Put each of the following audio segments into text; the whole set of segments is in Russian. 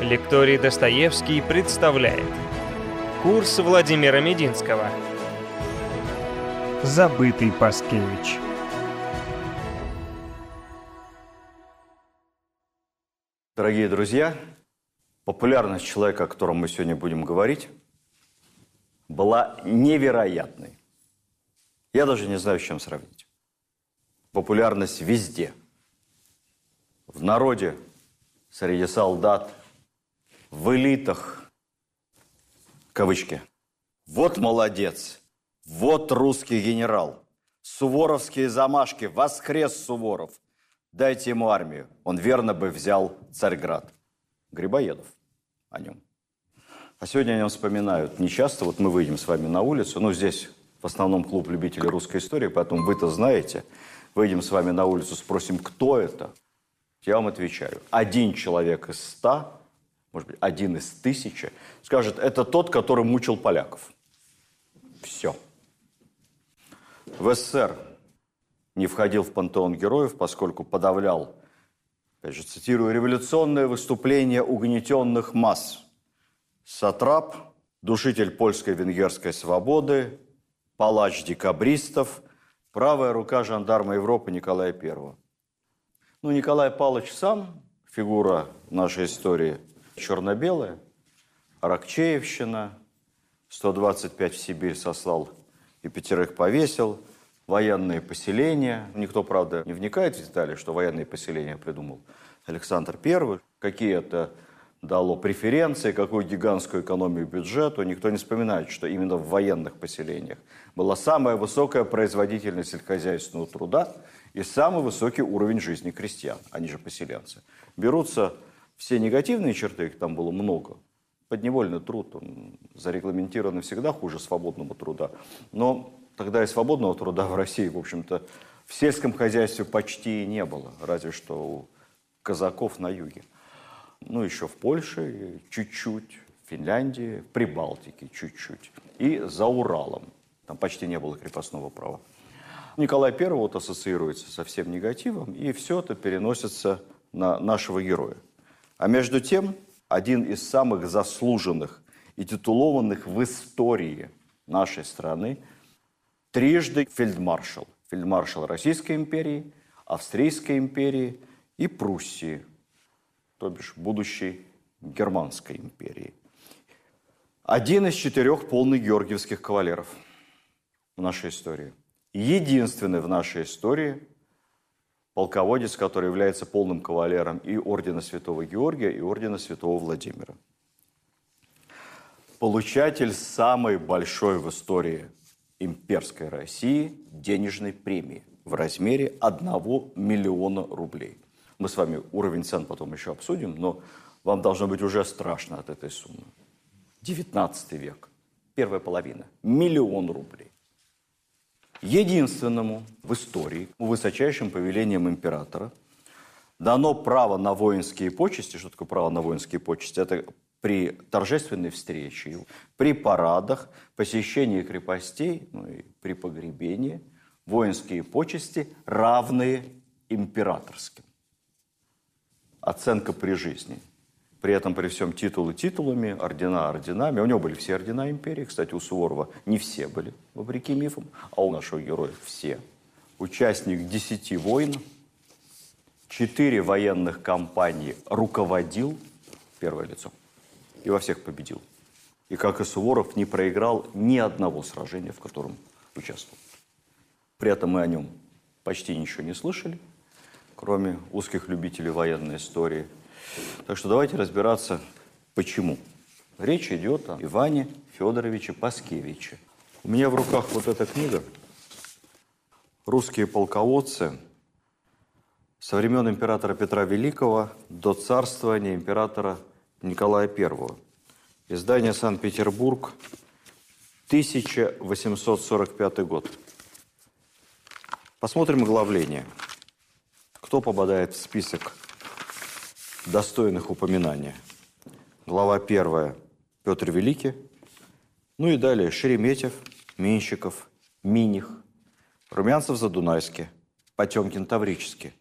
Лекторий Достоевский представляет Курс Владимира Мединского Забытый Паскевич Дорогие друзья, популярность человека, о котором мы сегодня будем говорить, была невероятной. Я даже не знаю, с чем сравнить. Популярность везде. В народе, среди солдат, в элитах, кавычки. Вот молодец, вот русский генерал. Суворовские замашки, воскрес Суворов. Дайте ему армию, он верно бы взял Царьград. Грибоедов о нем. А сегодня о нем вспоминают нечасто. Вот мы выйдем с вами на улицу. Ну, здесь в основном клуб любителей русской истории, поэтому вы-то знаете. Выйдем с вами на улицу, спросим, кто это. Я вам отвечаю. Один человек из ста, может быть, один из тысячи, скажет, это тот, который мучил поляков. Все. В СССР не входил в пантеон героев, поскольку подавлял, опять же, цитирую, революционное выступление угнетенных масс – Сатрап, душитель польской венгерской свободы, палач декабристов, правая рука жандарма Европы Николая I. Ну, Николай Павлович сам, фигура нашей истории, черно-белая, Аракчеевщина, 125 в Сибирь сослал и пятерых повесил, военные поселения. Никто, правда, не вникает в детали, что военные поселения придумал Александр I. Какие это дало преференции, какую гигантскую экономию бюджету. Никто не вспоминает, что именно в военных поселениях была самая высокая производительность сельскохозяйственного труда и самый высокий уровень жизни крестьян, они же поселенцы. Берутся все негативные черты, их там было много. Подневольный труд, он зарегламентирован всегда хуже свободного труда. Но тогда и свободного труда в России, в общем-то, в сельском хозяйстве почти и не было, разве что у казаков на юге ну, еще в Польше чуть-чуть, в Финляндии, в Прибалтике чуть-чуть, и за Уралом. Там почти не было крепостного права. Николай I вот ассоциируется со всем негативом, и все это переносится на нашего героя. А между тем, один из самых заслуженных и титулованных в истории нашей страны, трижды фельдмаршал. Фельдмаршал Российской империи, Австрийской империи и Пруссии – то бишь будущей Германской империи. Один из четырех полных георгиевских кавалеров в нашей истории. Единственный в нашей истории полководец, который является полным кавалером и ордена Святого Георгия, и ордена Святого Владимира. Получатель самой большой в истории имперской России денежной премии в размере 1 миллиона рублей. Мы с вами уровень цен потом еще обсудим, но вам должно быть уже страшно от этой суммы. 19 век, первая половина, миллион рублей. Единственному в истории, высочайшим повелением императора, дано право на воинские почести. Что такое право на воинские почести? Это при торжественной встрече, при парадах, посещении крепостей, ну и при погребении, воинские почести равные императорским оценка при жизни. При этом, при всем, титулы титулами, ордена орденами. У него были все ордена империи. Кстати, у Суворова не все были, вопреки мифам, а у нашего героя все. Участник десяти войн, четыре военных кампании руководил, первое лицо, и во всех победил. И, как и Суворов, не проиграл ни одного сражения, в котором участвовал. При этом мы о нем почти ничего не слышали – кроме узких любителей военной истории. Так что давайте разбираться, почему. Речь идет о Иване Федоровиче Паскевиче. У меня в руках вот эта книга «Русские полководцы» со времен императора Петра Великого до царствования императора Николая I. Издание «Санкт-Петербург», 1845 год. Посмотрим оглавление – кто попадает в список достойных упоминания? Глава первая – Петр Великий. Ну и далее Шереметьев, Менщиков, Миних, Румянцев Задунайский, Потемкин Таврический,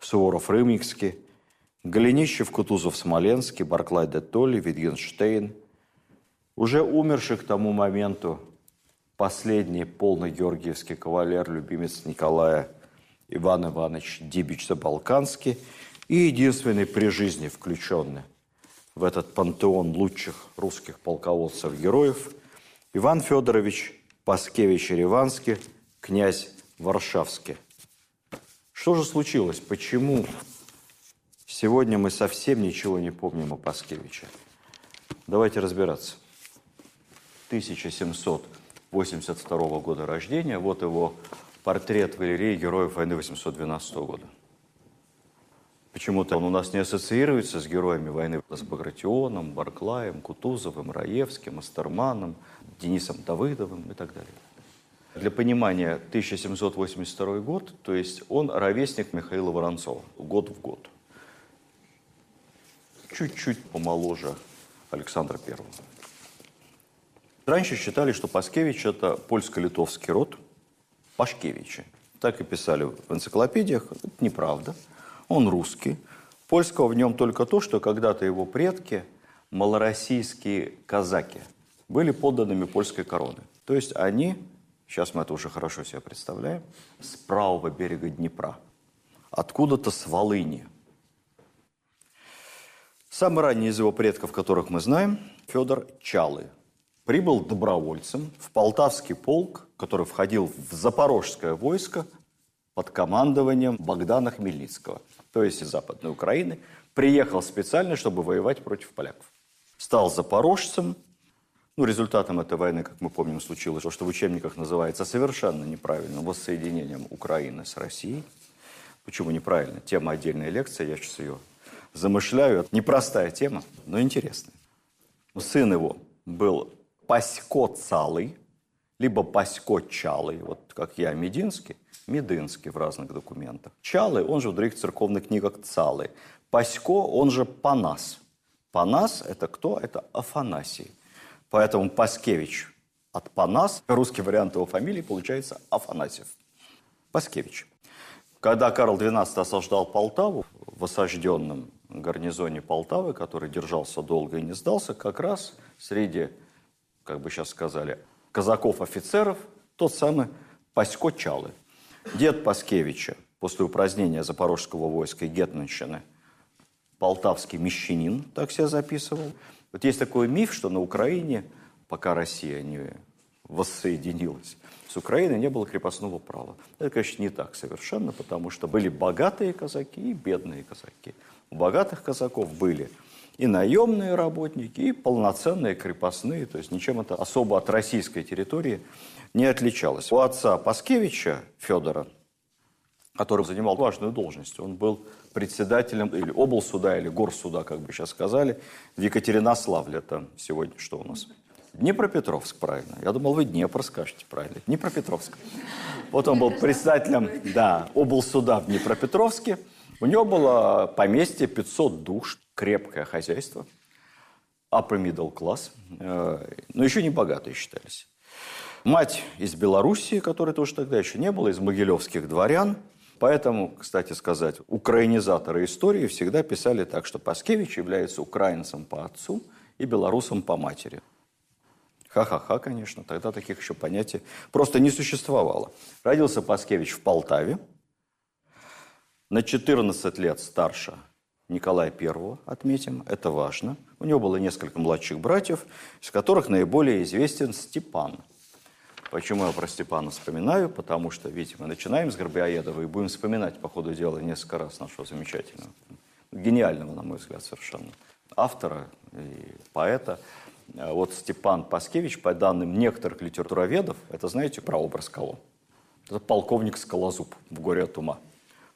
Суворов Рымникский, Голенищев, Кутузов, Смоленский, Барклай де Толли, Витгенштейн. Уже умерший к тому моменту последний полный георгиевский кавалер, любимец Николая Иван Иванович Дибич Забалканский и единственный при жизни включенный в этот пантеон лучших русских полководцев-героев Иван Федорович Паскевич Ереванский, князь Варшавский. Что же случилось? Почему сегодня мы совсем ничего не помним о Паскевиче? Давайте разбираться. 1782 года рождения. Вот его портрет в галерее героев войны 812 года. Почему-то он у нас не ассоциируется с героями войны, с Багратионом, Барклаем, Кутузовым, Раевским, Астерманом, Денисом Давыдовым и так далее. Для понимания, 1782 год, то есть он ровесник Михаила Воронцова, год в год. Чуть-чуть помоложе Александра Первого. Раньше считали, что Паскевич – это польско-литовский род Пашкевичи. Так и писали в энциклопедиях. Это неправда. Он русский. Польского в нем только то, что когда-то его предки, малороссийские казаки, были подданными польской короны. То есть они сейчас мы это уже хорошо себе представляем, с правого берега Днепра, откуда-то с Волыни. Самый ранний из его предков, которых мы знаем, Федор Чалы, прибыл добровольцем в Полтавский полк, который входил в Запорожское войско под командованием Богдана Хмельницкого, то есть из Западной Украины, приехал специально, чтобы воевать против поляков. Стал запорожцем, ну, результатом этой войны, как мы помним, случилось то, что в учебниках называется совершенно неправильным воссоединением Украины с Россией. Почему неправильно? Тема отдельной лекции, я сейчас ее замышляю. Это непростая тема, но интересная. Сын его был Пасько Цалый, либо Пасько Чалый, вот как я, Мединский, Мединский в разных документах. Чалый, он же в других церковных книгах Цалый. Пасько, он же Панас. Панас – это кто? Это Афанасий. Поэтому Паскевич от Панас, русский вариант его фамилии, получается Афанасьев. Паскевич. Когда Карл XII осаждал Полтаву в осажденном гарнизоне Полтавы, который держался долго и не сдался, как раз среди, как бы сейчас сказали, казаков-офицеров, тот самый Пасько Чалы. Дед Паскевича после упразднения запорожского войска и гетманщины, полтавский мещанин, так себя записывал – вот есть такой миф, что на Украине, пока Россия не воссоединилась, с Украиной не было крепостного права. Это, конечно, не так совершенно, потому что были богатые казаки и бедные казаки. У богатых казаков были и наемные работники, и полноценные крепостные, то есть ничем это особо от российской территории не отличалось. У отца Паскевича Федора, который занимал важную должность, он был председателем или облсуда, или горсуда, как бы сейчас сказали, в Екатеринославле. Это сегодня что у нас? Днепропетровск, правильно. Я думал, вы Днепр скажете, правильно. Днепропетровск. Вот он был председателем, да, облсуда в Днепропетровске. У него было поместье 500 душ, крепкое хозяйство, upper middle class, э, но еще не богатые считались. Мать из Белоруссии, которой тоже тогда еще не было, из могилевских дворян – Поэтому, кстати сказать, украинизаторы истории всегда писали так, что Паскевич является украинцем по отцу и белорусом по матери. Ха-ха-ха, конечно, тогда таких еще понятий просто не существовало. Родился Паскевич в Полтаве, на 14 лет старше Николая I, отметим, это важно. У него было несколько младших братьев, из которых наиболее известен Степан – Почему я про Степана вспоминаю? Потому что, видите, мы начинаем с Горбиаедова и будем вспоминать по ходу дела несколько раз нашего замечательного, гениального, на мой взгляд, совершенно автора и поэта. Вот Степан Паскевич, по данным некоторых литературоведов, это, знаете, прообраз кого? Это полковник Скалозуб в «Горе от ума».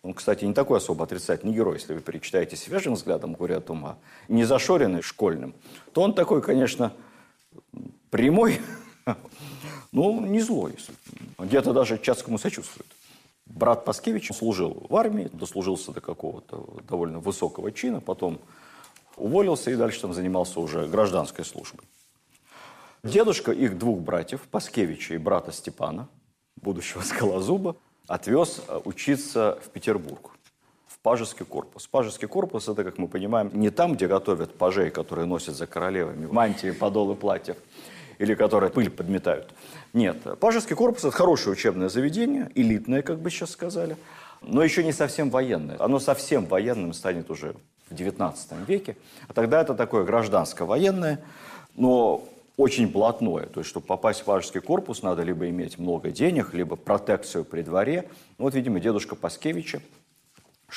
Он, кстати, не такой особо отрицательный герой. Если вы перечитаете свежим взглядом «Горе от ума», не зашоренный школьным, то он такой, конечно, прямой, Ну, не злой. Где-то даже Чацкому сочувствует. Брат Паскевич служил в армии, дослужился до какого-то довольно высокого чина, потом уволился и дальше там занимался уже гражданской службой. Дедушка их двух братьев, Паскевича и брата Степана, будущего скалозуба, отвез э, учиться в Петербург, в пажеский корпус. Пажеский корпус – это, как мы понимаем, не там, где готовят пажей, которые носят за королевами мантии, подолы платьев, или которые пыль подметают. Нет, пажеский корпус – это хорошее учебное заведение, элитное, как бы сейчас сказали, но еще не совсем военное. Оно совсем военным станет уже в XIX веке, а тогда это такое гражданско-военное, но очень блатное. То есть, чтобы попасть в пажеский корпус, надо либо иметь много денег, либо протекцию при дворе. Ну, вот, видимо, дедушка Паскевича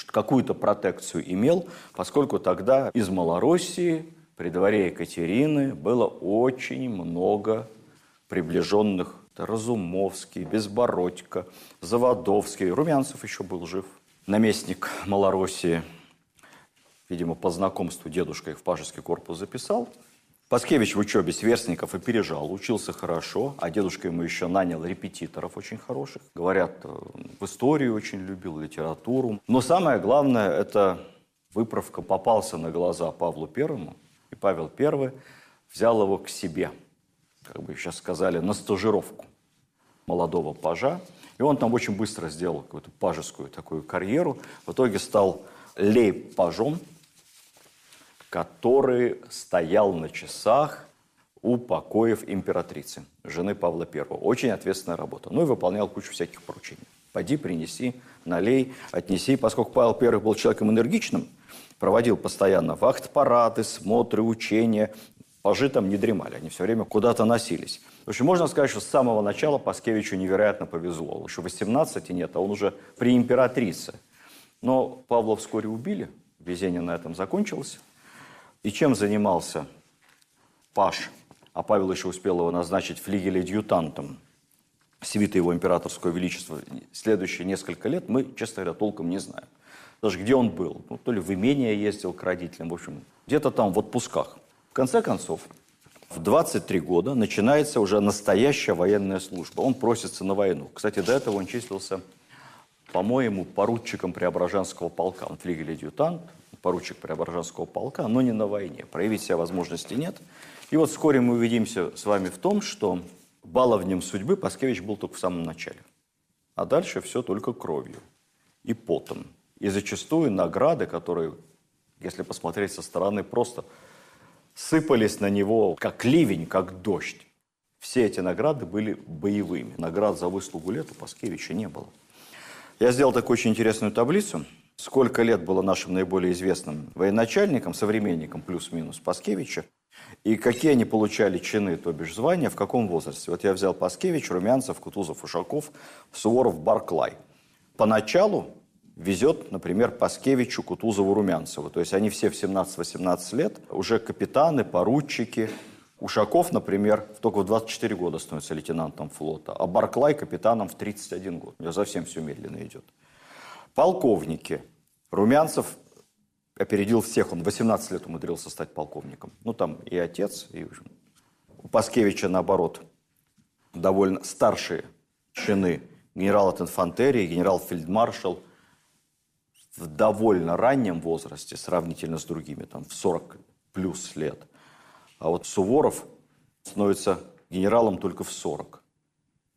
какую-то протекцию имел, поскольку тогда из Малороссии при дворе Екатерины было очень много приближенных. Разумовский, Безбородько, Заводовский, Румянцев еще был жив. Наместник Малороссии, видимо, по знакомству дедушка их в Пажеский корпус записал. Паскевич в учебе сверстников опережал, учился хорошо, а дедушка ему еще нанял репетиторов очень хороших. Говорят, в историю очень любил, литературу. Но самое главное, это выправка попался на глаза Павлу Первому, и Павел Первый взял его к себе, как бы сейчас сказали, на стажировку молодого пажа. И он там очень быстро сделал какую-то пажескую такую карьеру. В итоге стал лейб-пажом, который стоял на часах у покоев императрицы, жены Павла I. Очень ответственная работа. Ну и выполнял кучу всяких поручений. Пойди, принеси, налей, отнеси. Поскольку Павел I был человеком энергичным, проводил постоянно вахт-парады, смотры, учения. Пажи там не дремали, они все время куда-то носились. В общем, можно сказать, что с самого начала Паскевичу невероятно повезло. Еще 18 нет, а он уже при императрице. Но Павла вскоре убили, везение на этом закончилось. И чем занимался Паш? А Павел еще успел его назначить флигель-адъютантом свита его императорского величества. Следующие несколько лет мы, честно говоря, толком не знаем. Даже где он был. Ну, то ли в имение ездил к родителям, в общем, где-то там в отпусках. В конце концов, в 23 года начинается уже настоящая военная служба. Он просится на войну. Кстати, до этого он числился, по-моему, поручиком Преображенского полка. Он флигель-адъютант, поручик Преображенского полка, но не на войне. Проявить себя возможности нет. И вот вскоре мы увидимся с вами в том, что баловнем судьбы Паскевич был только в самом начале. А дальше все только кровью и потом. И зачастую награды, которые, если посмотреть со стороны, просто сыпались на него как ливень, как дождь. Все эти награды были боевыми. Наград за выслугу лет у Паскевича не было. Я сделал такую очень интересную таблицу – сколько лет было нашим наиболее известным военачальником, современником плюс-минус Паскевича, и какие они получали чины, то бишь звания, в каком возрасте. Вот я взял Паскевич, Румянцев, Кутузов, Ушаков, Суворов, Барклай. Поначалу везет, например, Паскевичу, Кутузову, Румянцеву. То есть они все в 17-18 лет уже капитаны, поручики. Ушаков, например, только в 24 года становится лейтенантом флота, а Барклай капитаном в 31 год. У совсем все медленно идет. Полковники. Румянцев опередил всех, он 18 лет умудрился стать полковником. Ну, там и отец, и у Паскевича, наоборот, довольно старшие чины. Генерал от инфантерии, генерал-фельдмаршал в довольно раннем возрасте, сравнительно с другими, там в 40 плюс лет. А вот Суворов становится генералом только в 40.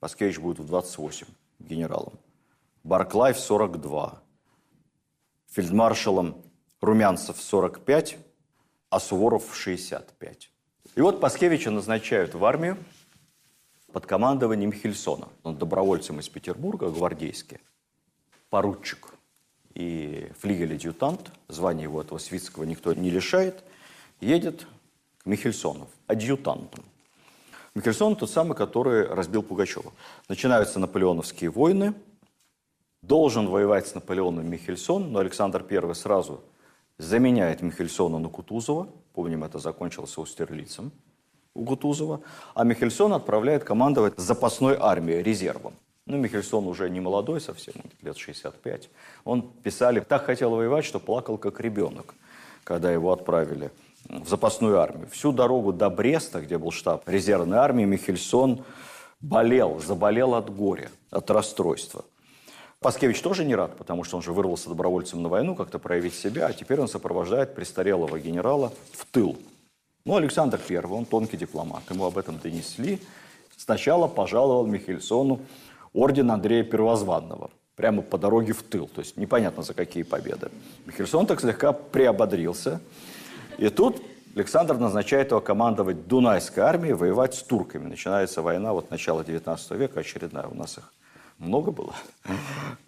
Паскевич будет в 28 генералом. Барклай в 42, фельдмаршалом Румянцев в 45, а Суворов в 65. И вот Паскевича назначают в армию под командованием Хельсона. Он добровольцем из Петербурга, гвардейский, поручик и флигель-адъютант, звание его этого свитского никто не лишает, едет к Михельсону, адъютантом. Михельсон тот самый, который разбил Пугачева. Начинаются наполеоновские войны – должен воевать с Наполеоном Михельсон, но Александр I сразу заменяет Михельсона на Кутузова. Помним, это закончилось Устерлицем у Кутузова. А Михельсон отправляет командовать запасной армией, резервом. Ну, Михельсон уже не молодой совсем, лет 65. Он писали, так хотел воевать, что плакал как ребенок, когда его отправили в запасную армию. Всю дорогу до Бреста, где был штаб резервной армии, Михельсон болел, заболел от горя, от расстройства. Паскевич тоже не рад, потому что он же вырвался добровольцем на войну, как-то проявить себя, а теперь он сопровождает престарелого генерала в тыл. Ну, Александр I, он тонкий дипломат, ему об этом донесли. Сначала пожаловал Михельсону орден Андрея Первозванного. прямо по дороге в тыл. То есть непонятно за какие победы. Михельсон так слегка приободрился. И тут Александр назначает его командовать Дунайской армией, воевать с турками. Начинается война, вот начало 19 века, очередная у нас их много было.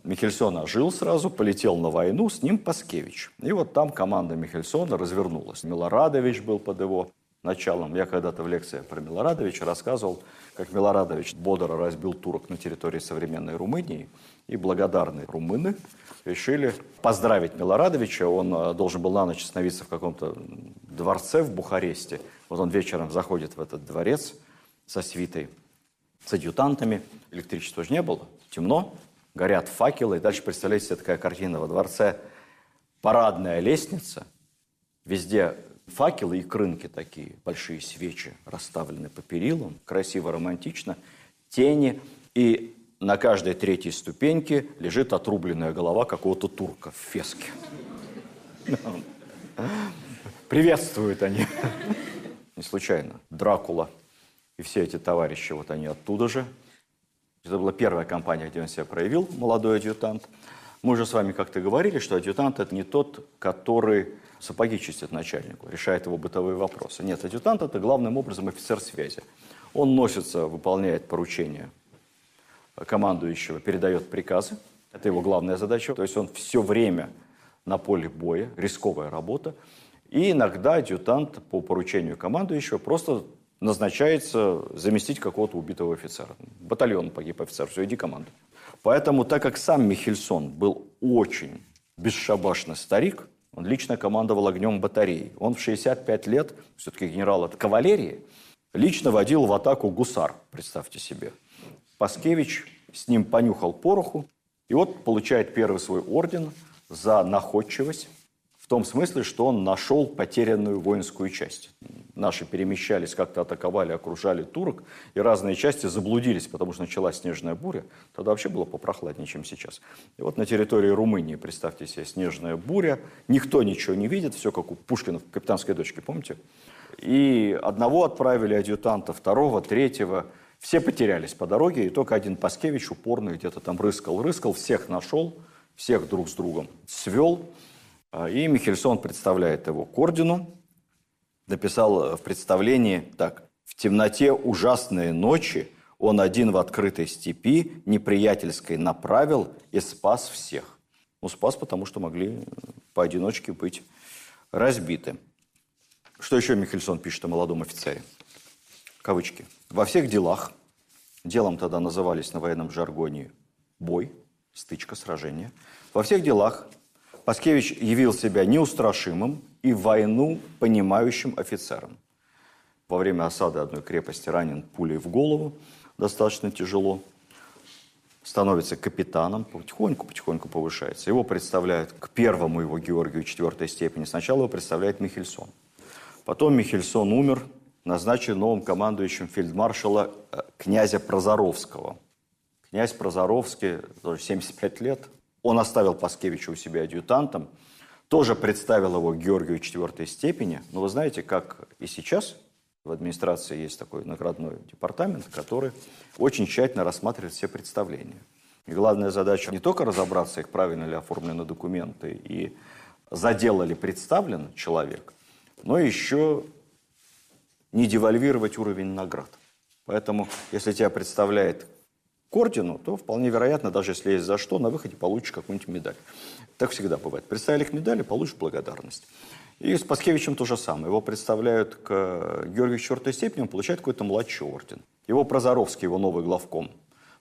Михельсон ожил сразу, полетел на войну, с ним Паскевич. И вот там команда Михельсона развернулась. Милорадович был под его началом. Я когда-то в лекции про Милорадовича рассказывал, как Милорадович бодро разбил турок на территории современной Румынии. И благодарные румыны решили поздравить Милорадовича. Он э, должен был на ночь остановиться в каком-то дворце в Бухаресте. Вот он вечером заходит в этот дворец со свитой, с адъютантами. Электричества же не было, темно, горят факелы. И дальше, представляете себе, такая картина во дворце. Парадная лестница, везде факелы и крынки такие, большие свечи расставлены по перилам, красиво, романтично, тени, и на каждой третьей ступеньке лежит отрубленная голова какого-то турка в феске. Приветствуют они. Не случайно. Дракула и все эти товарищи, вот они оттуда же. Это была первая компания, где он себя проявил, молодой адъютант. Мы уже с вами как-то говорили, что адъютант – это не тот, который сапоги чистит начальнику, решает его бытовые вопросы. Нет, адъютант – это главным образом офицер связи. Он носится, выполняет поручения командующего, передает приказы. Это его главная задача. То есть он все время на поле боя, рисковая работа. И иногда адъютант по поручению командующего просто назначается заместить какого-то убитого офицера. Батальон погиб офицер, все, иди команду. Поэтому, так как сам Михельсон был очень бесшабашный старик, он лично командовал огнем батареи. Он в 65 лет, все-таки генерал от кавалерии, лично водил в атаку гусар, представьте себе. Паскевич с ним понюхал пороху, и вот получает первый свой орден за находчивость, в том смысле, что он нашел потерянную воинскую часть. Наши перемещались, как-то атаковали, окружали турок, и разные части заблудились, потому что началась снежная буря. Тогда вообще было попрохладнее, чем сейчас. И вот на территории Румынии, представьте себе, снежная буря, никто ничего не видит, все как у Пушкина в «Капитанской дочке», помните? И одного отправили адъютанта, второго, третьего. Все потерялись по дороге, и только один Паскевич упорно где-то там рыскал, рыскал, всех нашел, всех друг с другом свел – и Михельсон представляет его к ордену. Написал э, в представлении так. «В темноте ужасные ночи он один в открытой степи неприятельской направил и спас всех». Ну, спас, потому что могли э, поодиночке быть разбиты. Что еще Михельсон пишет о молодом офицере? Кавычки. «Во всех делах, делом тогда назывались на военном жаргоне бой, стычка, сражение, во всех делах Паскевич явил себя неустрашимым и войну понимающим офицером. Во время осады одной крепости ранен пулей в голову, достаточно тяжело. Становится капитаном, потихоньку-потихоньку повышается. Его представляют к первому его Георгию четвертой степени. Сначала его представляет Михельсон. Потом Михельсон умер, назначен новым командующим фельдмаршала э, князя Прозоровского. Князь Прозоровский, тоже 75 лет, он оставил Паскевича у себя адъютантом, тоже представил его Георгию четвертой степени. Но вы знаете, как и сейчас в администрации есть такой наградной департамент, который очень тщательно рассматривает все представления. И главная задача не только разобраться, их правильно ли оформлены документы и за дело ли представлен человек, но еще не девальвировать уровень наград. Поэтому, если тебя представляет к ордену, то вполне вероятно, даже если есть за что, на выходе получишь какую-нибудь медаль. Так всегда бывает. Представили к медали, получишь благодарность. И с Паскевичем то же самое. Его представляют к Георгию четвертой степени, он получает какой-то младший орден. Его Прозоровский, его новый главком,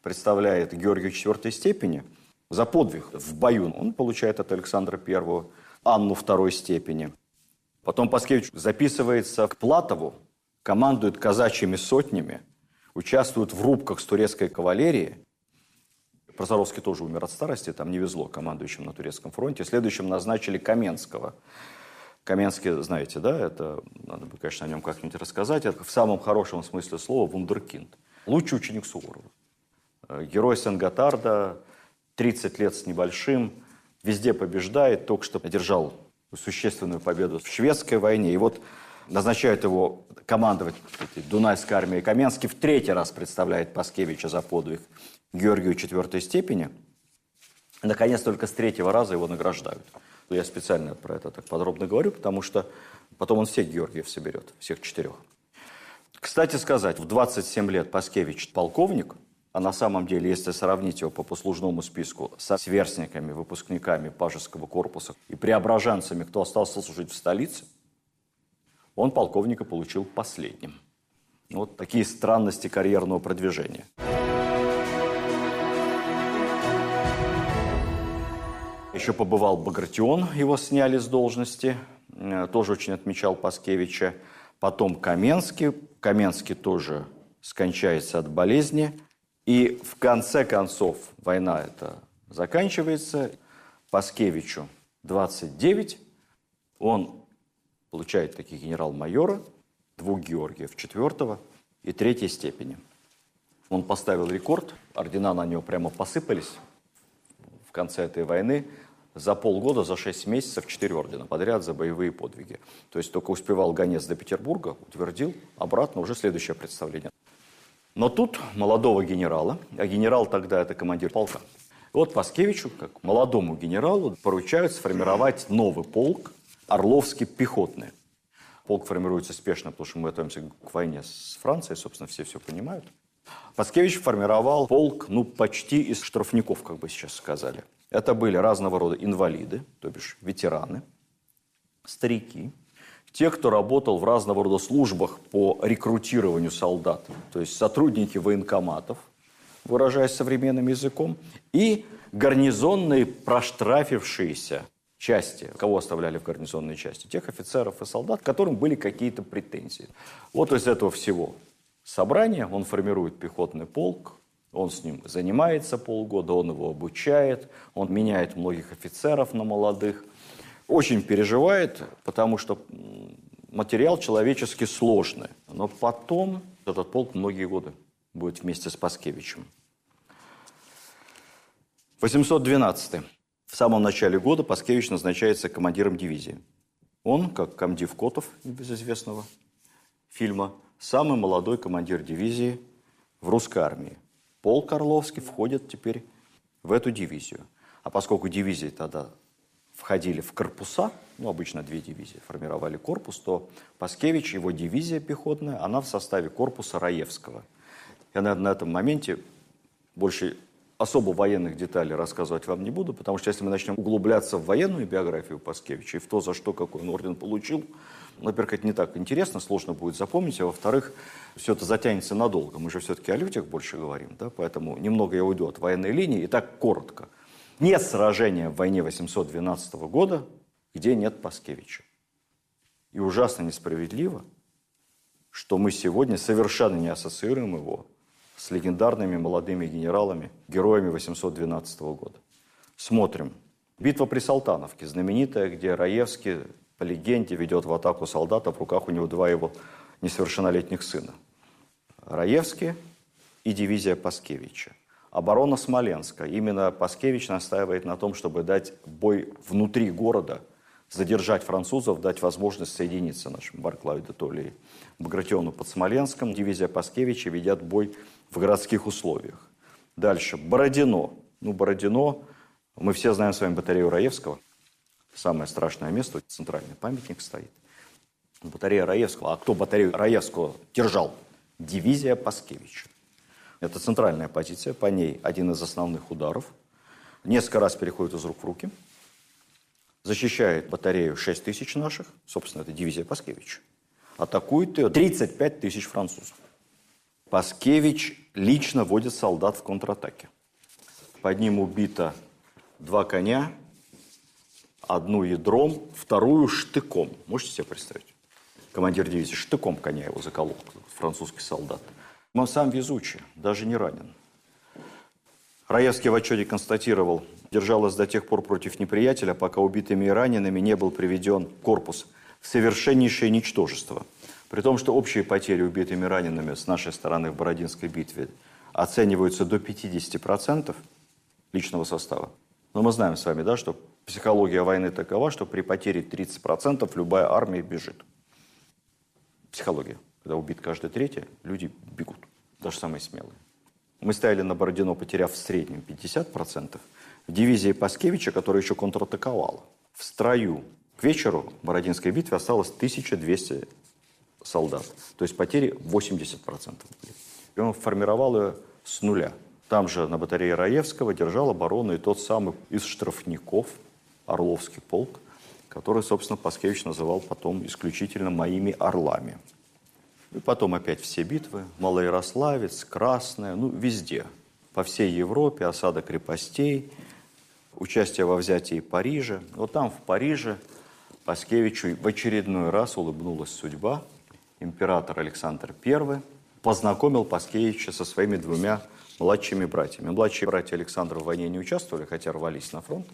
представляет Георгию четвертой степени за подвиг в бою. Он получает от Александра Первого Анну второй степени. Потом Паскевич записывается к Платову, командует казачьими сотнями – участвуют в рубках с турецкой кавалерией. Прозоровский тоже умер от старости, там не везло командующим на турецком фронте. Следующим назначили Каменского. Каменский, знаете, да, это, надо бы, конечно, о нем как-нибудь рассказать, это в самом хорошем смысле слова вундеркинд. Лучший ученик Суворова. Э, герой Сен-Готарда, 30 лет с небольшим, везде побеждает, только что одержал существенную победу в шведской войне. И вот назначают его командовать Дунайской армией. Каменский в третий раз представляет Паскевича за подвиг Георгию четвертой степени. Наконец, только с третьего раза его награждают. Я специально про это так подробно говорю, потому что потом он всех Георгиев соберет, всех четырех. Кстати сказать, в 27 лет Паскевич полковник, а на самом деле, если сравнить его по послужному списку со сверстниками, выпускниками Пажеского корпуса и преображенцами, кто остался служить в столице, он полковника получил последним. Вот такие странности карьерного продвижения. Еще побывал Багратион, его сняли с должности, э, тоже очень отмечал Паскевича. Потом Каменский, Каменский тоже скончается от болезни. И в конце концов война эта заканчивается. Паскевичу 29, он получает такие генерал-майора, двух Георгиев, четвертого и третьей степени. Он поставил рекорд, ордена на него прямо посыпались в конце этой войны за полгода, за шесть месяцев четыре ордена подряд за боевые подвиги. То есть только успевал гонец до Петербурга, утвердил, обратно уже следующее представление. Но тут молодого генерала, а генерал тогда это командир полка, вот Паскевичу, как молодому генералу, поручают сформировать новый полк, Орловский пехотный. Полк формируется спешно, потому что мы готовимся к войне с Францией, собственно, все все понимают. Паскевич формировал полк, ну, почти из штрафников, как бы сейчас сказали. Это были разного рода инвалиды, то бишь ветераны, старики, те, кто работал в разного рода службах по рекрутированию солдат, то есть сотрудники военкоматов, выражаясь современным языком, и гарнизонные проштрафившиеся части. Кого оставляли в гарнизонной части? Тех офицеров и солдат, которым были какие-то претензии. Вот из этого всего собрания он формирует пехотный полк, он с ним занимается полгода, он его обучает, он меняет многих офицеров на молодых. Очень переживает, потому что материал человечески сложный. Но потом этот полк многие годы будет вместе с Паскевичем. 812. В самом начале года Паскевич назначается командиром дивизии. Он, как комдив Котов, небезызвестного фильма, самый молодой командир дивизии в русской армии. Полк Орловский входит теперь в эту дивизию. А поскольку дивизии тогда входили в корпуса, ну, обычно две дивизии формировали корпус, то Паскевич, его дивизия пехотная, она в составе корпуса Раевского. Я, наверное, на этом моменте больше особо военных деталей рассказывать вам не буду, потому что если мы начнем углубляться в военную биографию Паскевича и в то, за что какой он орден получил, во-первых, это не так интересно, сложно будет запомнить, а во-вторых, все это затянется надолго. Мы же все-таки о людях больше говорим, да, поэтому немного я уйду от военной линии и так коротко. Нет сражения в войне 812 года, где нет Паскевича. И ужасно несправедливо, что мы сегодня совершенно не ассоциируем его с легендарными молодыми генералами, героями 812 года. Смотрим. Битва при Салтановке, знаменитая, где Раевский, по легенде, ведет в атаку солдата, в руках у него два его несовершеннолетних сына. Раевский и дивизия Паскевича. Оборона Смоленска. Именно Паскевич настаивает на том, чтобы дать бой внутри города, задержать французов, дать возможность соединиться нашим Барклаю де Толли Багратиону под Смоленском. Дивизия Паскевича ведет бой в городских условиях. Дальше. Бородино. Ну, Бородино, мы все знаем с вами батарею Раевского. Самое страшное место, центральный памятник стоит. Батарея Раевского. А кто батарею Раевского держал? Дивизия Паскевича. Это центральная позиция, по ней один из основных ударов. Несколько раз переходит из рук в руки. Защищает батарею 6 тысяч наших, собственно, это дивизия Паскевича. Атакует ее 35 тысяч французов. Паскевич лично водит солдат в контратаке. Под ним убито два коня, одну ядром, вторую штыком. Можете себе представить? Командир дивизии штыком коня его заколол, французский солдат. Он сам везучий, даже не ранен. Раевский в отчете констатировал, держалась до тех пор против неприятеля, пока убитыми и ранеными не был приведен корпус в совершеннейшее ничтожество – при том, что общие потери убитыми и ранеными с нашей стороны в Бородинской битве оцениваются до 50% личного состава. Но мы знаем с вами, да, что психология войны такова, что при потере 30% любая армия бежит. Психология. Когда убит каждый третий, люди бегут, даже самые смелые. Мы стояли на Бородино, потеряв в среднем 50%. в дивизии Паскевича, которая еще контратаковала. В строю к вечеру в Бородинской битве осталось 1200 солдат. То есть потери 80% были. И он формировал ее с нуля. Там же на батарее Раевского держал оборону и тот самый из штрафников, Орловский полк, который, собственно, Паскевич называл потом исключительно «моими орлами». И потом опять все битвы. Малоярославец, Красная, ну, везде. По всей Европе, осада крепостей, участие во взятии Парижа. Вот там, в Париже, Паскевичу в очередной раз улыбнулась судьба. Император Александр I познакомил Паскевича со своими двумя младшими братьями. Младшие братья Александра в войне не участвовали, хотя рвались на фронт.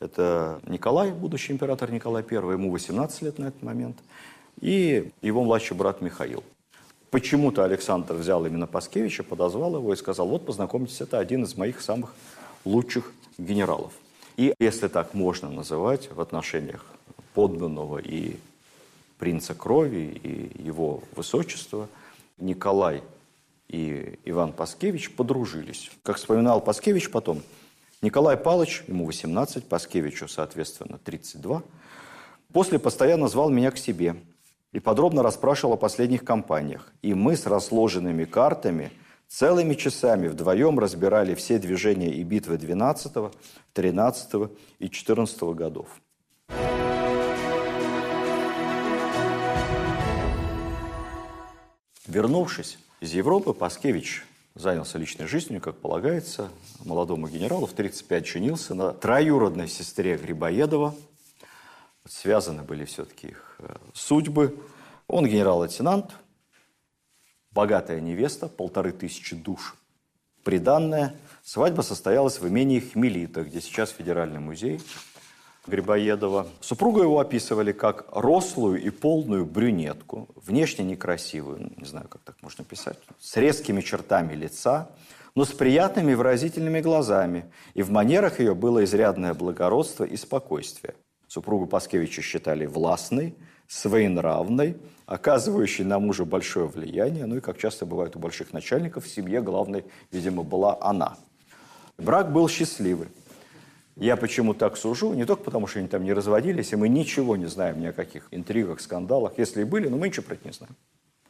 Это Николай, будущий император Николай I, ему 18 лет на этот момент, и его младший брат Михаил. Почему-то Александр взял именно Паскевича, подозвал его и сказал, вот познакомьтесь, это один из моих самых лучших генералов. И если так можно называть в отношениях подданного и принца крови, и его высочества, Николай и Иван Паскевич подружились. Как вспоминал Паскевич потом, Николай Палыч, ему 18, Паскевичу, соответственно, 32, после постоянно звал меня к себе – и подробно расспрашивал о последних кампаниях. И мы с расложенными картами целыми часами вдвоем разбирали все движения и битвы 12, 13 и 14 годов. Вернувшись из Европы, Паскевич занялся личной жизнью, как полагается, молодому генералу. В 35 женился на троюродной сестре Грибоедова. Связаны были все-таки их Э, судьбы. Он генерал-лейтенант, богатая невеста, полторы тысячи душ. Приданная. Свадьба состоялась в имении Хмелита, где сейчас Федеральный музей Грибоедова. Супругу его описывали как рослую и полную брюнетку, внешне некрасивую, не знаю, как так можно писать, с резкими чертами лица, но с приятными выразительными глазами, и в манерах ее было изрядное благородство и спокойствие. Супругу Паскевича считали властной, своенравной, оказывающей на мужа большое влияние. Ну и, как часто бывает у больших начальников, в семье главной, видимо, была она. Брак был счастливый. Я почему так сужу? Не только потому, что они там не разводились, и мы ничего не знаем ни о каких интригах, скандалах. Если и были, но мы ничего про это не знаем.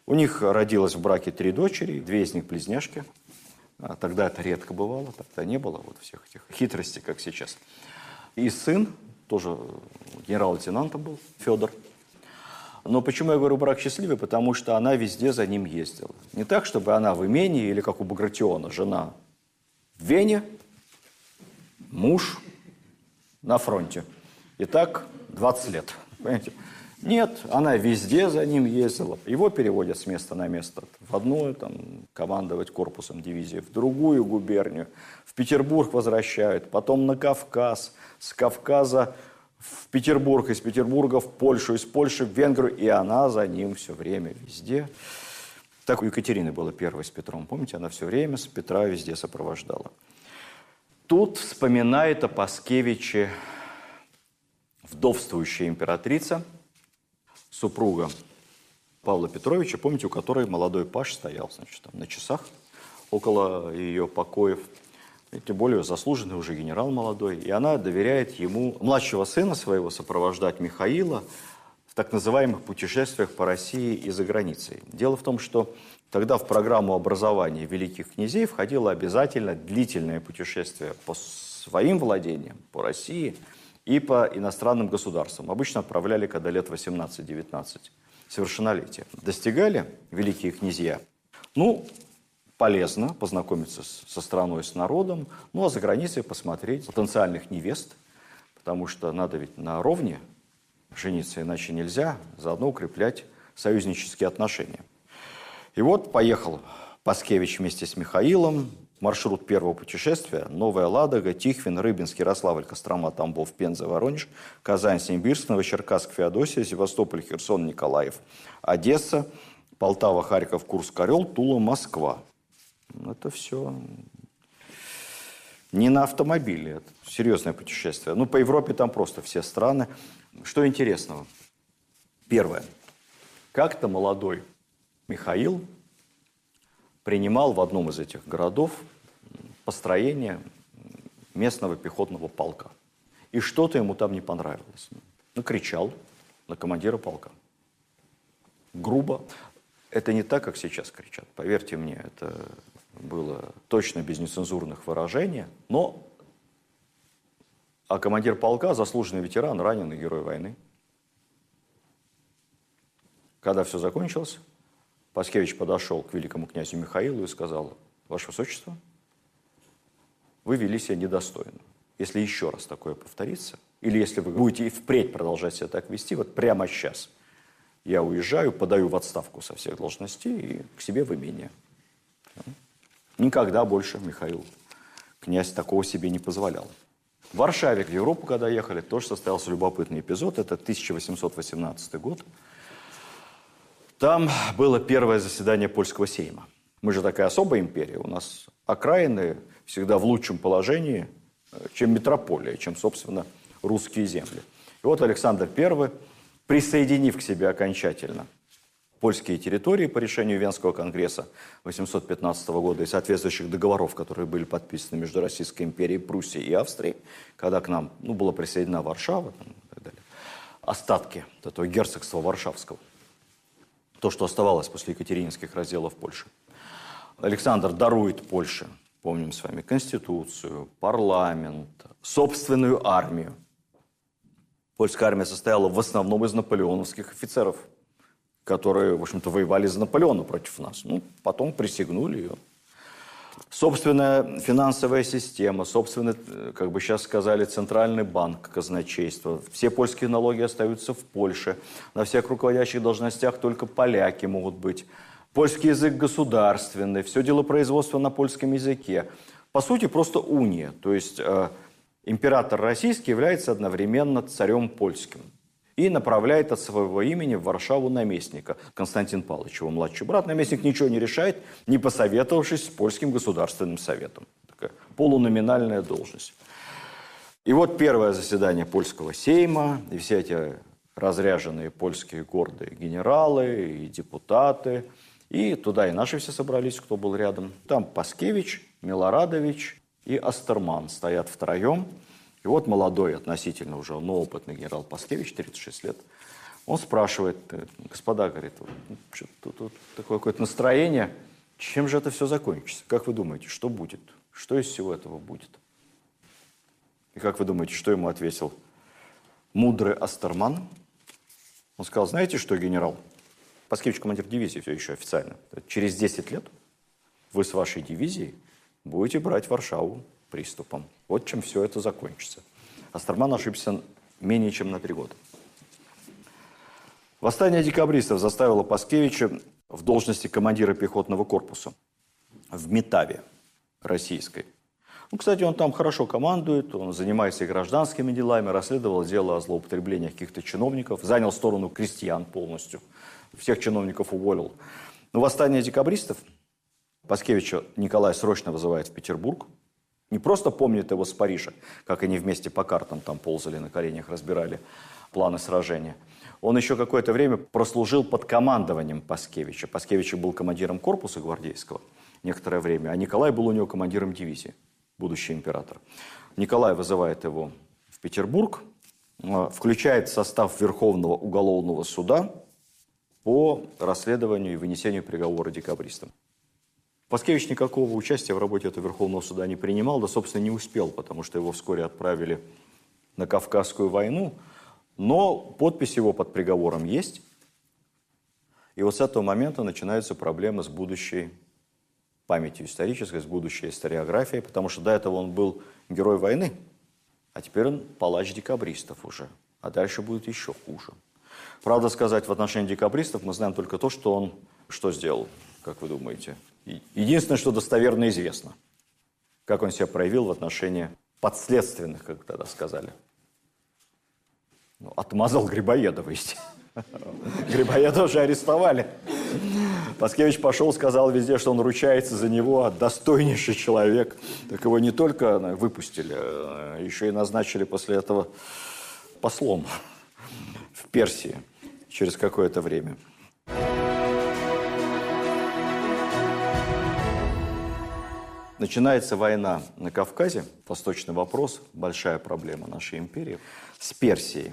У них родилось в браке три дочери, две из них близняшки. А тогда это редко бывало, тогда не было вот всех этих хитростей, как сейчас. И сын, тоже генерал-лейтенантом был, Федор, но почему я говорю брак счастливый? Потому что она везде за ним ездила. Не так, чтобы она в имении или как у Багратиона, жена в Вене, муж на фронте. И так 20 лет. Понимаете? Нет, она везде за ним ездила. Его переводят с места на место. В одну там, командовать корпусом дивизии, в другую губернию. В Петербург возвращают, потом на Кавказ. С Кавказа в Петербург, из Петербурга в Польшу, из Польши в Венгрию, и она за ним все время везде. Так у Екатерины было первой с Петром. Помните, она все время с Петра везде сопровождала. Тут вспоминает о Паскевиче вдовствующая императрица, супруга Павла Петровича, помните, у которой молодой Паш стоял, значит, там на часах около ее покоев – и тем более заслуженный уже генерал молодой, и она доверяет ему младшего сына своего сопровождать Михаила так называемых путешествиях по России и за границей. Дело в том, что тогда в программу образования великих князей входило обязательно длительное путешествие по своим владениям, по России и по иностранным государствам. Обычно отправляли, когда лет 18-19 совершеннолетия. Достигали великие князья, ну, полезно познакомиться со страной, с народом, ну а за границей посмотреть потенциальных невест, потому что надо ведь на ровне жениться, иначе нельзя, заодно укреплять союзнические отношения. И вот поехал Паскевич вместе с Михаилом, маршрут первого путешествия – Новая Ладога, Тихвин, Рыбинск, Ярославль, Кострома, Тамбов, Пенза, Воронеж, Казань, Симбирск, Новочеркасск, Феодосия, Севастополь, Херсон, Николаев, Одесса, Полтава, Харьков, Курск, Орел, Тула, Москва. Это все не на автомобиле, это серьезное путешествие. Ну, по Европе там просто все страны. Что интересного? Первое. Как-то молодой Михаил принимал в одном из этих городов построение местного пехотного полка. И что-то ему там не понравилось. Ну, кричал на командира полка. Грубо. Это не так, как сейчас кричат. Поверьте мне, это было точно без нецензурных выражений. Но а командир полка – заслуженный ветеран, раненый герой войны. Когда все закончилось, Паскевич подошел к великому князю Михаилу и сказал, «Ваше Высочество, вы вели себя недостойно. Если еще раз такое повторится, или если вы будете и впредь продолжать себя так вести, вот прямо сейчас я уезжаю, подаю в отставку со всех должностей и к себе в имение. Никогда больше Михаил, князь, такого себе не позволял. В Варшаве, в Европу, когда ехали, тоже состоялся любопытный эпизод. Это 1818 год. Там было первое заседание польского сейма. Мы же такая особая империя. У нас окраины всегда в лучшем положении, э, чем метрополия, чем, собственно, русские земли. И вот Александр I, присоединив к себе окончательно польские территории по решению Венского конгресса 815 года и соответствующих договоров, которые были подписаны между Российской империей, Пруссией и Австрией, когда к нам ну, была присоединена Варшава там, и так далее, остатки этого герцогства Варшавского, то, что оставалось после екатерининских разделов Польши. Александр дарует Польше, помним с вами, конституцию, парламент, собственную армию. Польская армия состояла в основном из наполеоновских офицеров – которые, в общем-то, воевали за Наполеона против нас. Ну, потом присягнули ее. Собственная финансовая система, собственный, как бы сейчас сказали, центральный банк казначейства. Все польские налоги остаются в Польше. На всех руководящих должностях только поляки могут быть. Польский язык государственный, все дело производства на польском языке. По сути, просто уния. То есть э, император российский является одновременно царем польским и направляет от своего имени в Варшаву наместника Константин Павлович, его младший брат. Наместник ничего не решает, не посоветовавшись с польским государственным советом. Такая полуноминальная должность. И вот первое заседание польского сейма, и все эти разряженные польские гордые генералы и депутаты, и туда и наши все собрались, кто был рядом. Там Паскевич, Милорадович и Астерман стоят втроем – и вот молодой, относительно уже, но опытный генерал Паскевич, 36 лет, он спрашивает, э, господа, говорит, тут, тут такое какое-то настроение, чем же это все закончится? Как вы думаете, что будет? Что из всего этого будет? И как вы думаете, что ему ответил мудрый Астерман? Он сказал, знаете что, генерал? Паскевич командир дивизии все еще официально. Через 10 лет вы с вашей дивизией будете брать Варшаву приступом. Вот чем все это закончится. Астерман ошибся менее чем на три года. Восстание декабристов заставило Паскевича в должности командира пехотного корпуса в Метаве российской. Ну, кстати, он там хорошо командует, он занимается гражданскими делами, расследовал дело о злоупотреблении каких-то чиновников, занял сторону крестьян полностью, всех чиновников уволил. Но восстание декабристов Паскевича Николай срочно вызывает в Петербург, не просто помнит его с Парижа, как они вместе по картам там ползали на коленях, разбирали планы сражения. Он еще какое-то время прослужил под командованием Паскевича. Паскевич был командиром корпуса гвардейского некоторое время, а Николай был у него командиром дивизии, будущий император. Николай вызывает его в Петербург, а, включает состав Верховного уголовного суда по расследованию и вынесению приговора декабристам. Паскевич никакого участия в работе этого Верховного суда не принимал, да, собственно, не успел, потому что его вскоре отправили на Кавказскую войну, но подпись его под приговором есть. И вот с этого момента начинаются проблемы с будущей памятью исторической, с будущей историографией, потому что до этого он был герой войны, а теперь он палач декабристов уже, а дальше будет еще хуже. Правда сказать, в отношении декабристов мы знаем только то, что он что сделал, как вы думаете? Единственное, что достоверно известно, как он себя проявил в отношении подследственных, как тогда сказали. Ну, отмазал Грибоедова, естественно. Грибоедова уже арестовали. Паскевич пошел, сказал везде, что он ручается за него, а достойнейший человек. Так его не только выпустили, а еще и назначили после этого послом в Персии через какое-то время. Начинается война на Кавказе, восточный вопрос, большая проблема нашей империи, с Персией.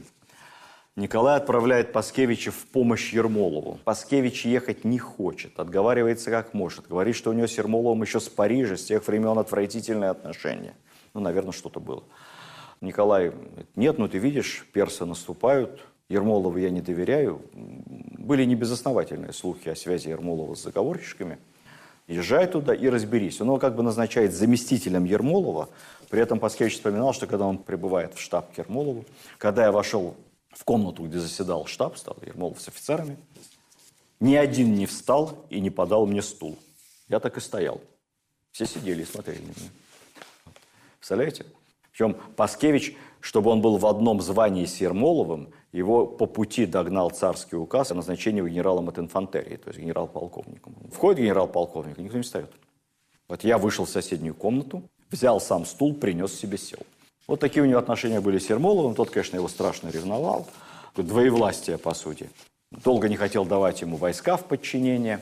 Николай отправляет Паскевича в помощь Ермолову. Паскевич ехать не хочет, отговаривается как может. Говорит, что у него с Ермоловым еще с Парижа, с тех времен отвратительные отношения. Ну, наверное, что-то было. Николай говорит, нет, ну ты видишь, персы наступают, Ермолову я не доверяю. Были небезосновательные слухи о связи Ермолова с заговорщиками. Езжай туда и разберись. Он его как бы назначает заместителем Ермолова. При этом Паскевич вспоминал, что когда он прибывает в штаб к Ермолову, когда я вошел в комнату, где заседал штаб, стал Ермолов с офицерами. Ни один не встал и не подал мне стул. Я так и стоял. Все сидели и смотрели на меня. Представляете? Причем Паскевич, чтобы он был в одном звании с Ермоловым, его по пути догнал царский указ о назначении генералом от инфантерии, то есть генерал-полковником. Входит генерал-полковник, никто не встает. Вот я вышел в соседнюю комнату, взял сам стул, принес себе сел. Вот такие у него отношения были с Ермоловым. Тот, конечно, его страшно ревновал. Двоевластие, по сути. Долго не хотел давать ему войска в подчинение.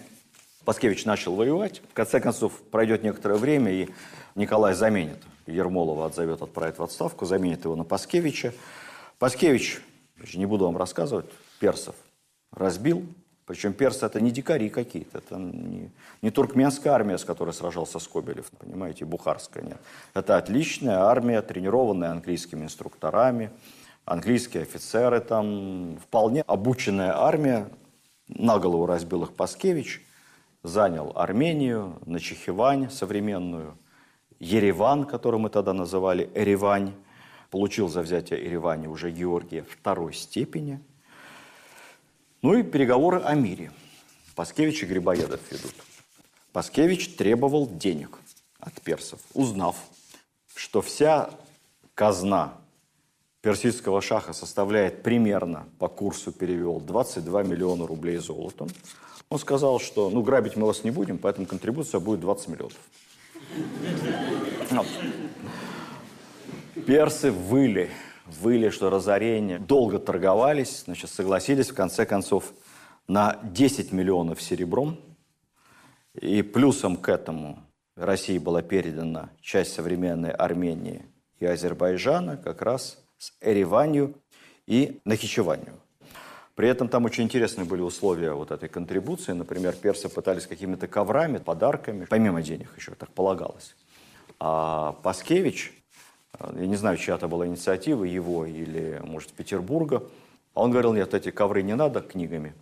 Паскевич начал воевать. В конце концов, пройдет некоторое время, и Николай заменит Ермолова, отзовет, отправит в отставку, заменит его на Паскевича. Паскевич, не буду вам рассказывать, персов разбил, причем персы это не дикари какие-то, это не, не туркменская армия, с которой сражался Скобелев, понимаете, бухарская, нет. Это отличная армия, тренированная английскими инструкторами, английские офицеры там, вполне обученная армия, на голову разбил их Паскевич, занял Армению, Начехивань современную, Ереван, который мы тогда называли Эревань, получил за взятие Еревани уже Георгия второй степени – ну и переговоры о мире. Паскевич и Грибоедов ведут. Паскевич требовал денег от персов, узнав, что вся казна персидского шаха составляет примерно, по курсу перевел, 22 миллиона рублей золотом. Он сказал, что ну грабить мы вас не будем, поэтому контрибуция будет 20 миллионов. Персы выли выли, что разорение. Долго торговались, значит, согласились в конце концов на 10 миллионов серебром. И плюсом к этому России была передана часть современной Армении и Азербайджана как раз с Эреванью и Нахичеванью. При этом там очень интересные были условия вот этой контрибуции. Например, персы пытались какими-то коврами, подарками, помимо денег еще, так полагалось. А Паскевич я не знаю, чья это была инициатива, его или, может, Петербурга. Он говорил, нет, эти ковры не надо книгами.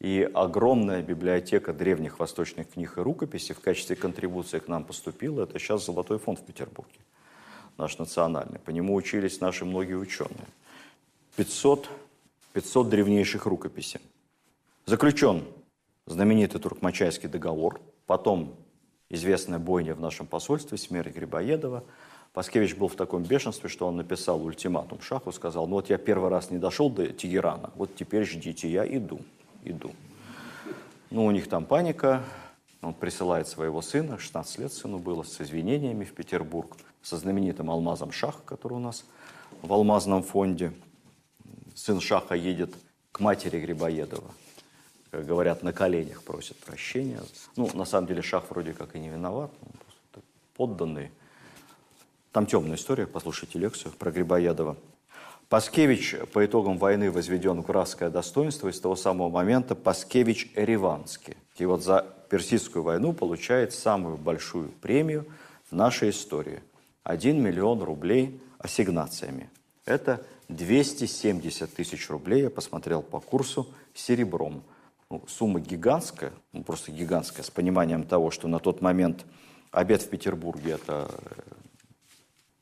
И огромная библиотека древних восточных книг и рукописей в качестве контрибуции к нам поступила. Это сейчас Золотой фонд в Петербурге, наш национальный. По нему учились наши многие ученые. 500, 500 древнейших рукописей. Заключен знаменитый Туркмачайский договор, потом известная бойня в нашем посольстве, смерть Грибоедова – Паскевич был в таком бешенстве, что он написал ультиматум Шаху, сказал, ну вот я первый раз не дошел до Тегерана, вот теперь ждите, я иду, иду. Ну, у них там паника, он присылает своего сына, 16 лет сыну было, с извинениями в Петербург, со знаменитым алмазом Шах, который у нас в алмазном фонде. Сын Шаха едет к матери Грибоедова, как говорят, на коленях просит прощения. Ну, на самом деле Шах вроде как и не виноват, он подданный там темная история, послушайте лекцию про Грибоедова. Паскевич по итогам войны возведен в графское достоинство, и с того самого момента Паскевич Эреванский. И вот за Персидскую войну получает самую большую премию в нашей истории. 1 миллион рублей ассигнациями. Это 270 тысяч рублей, я посмотрел по курсу, серебром. Ну, сумма гигантская, ну, просто гигантская, с пониманием того, что на тот момент обед в Петербурге – это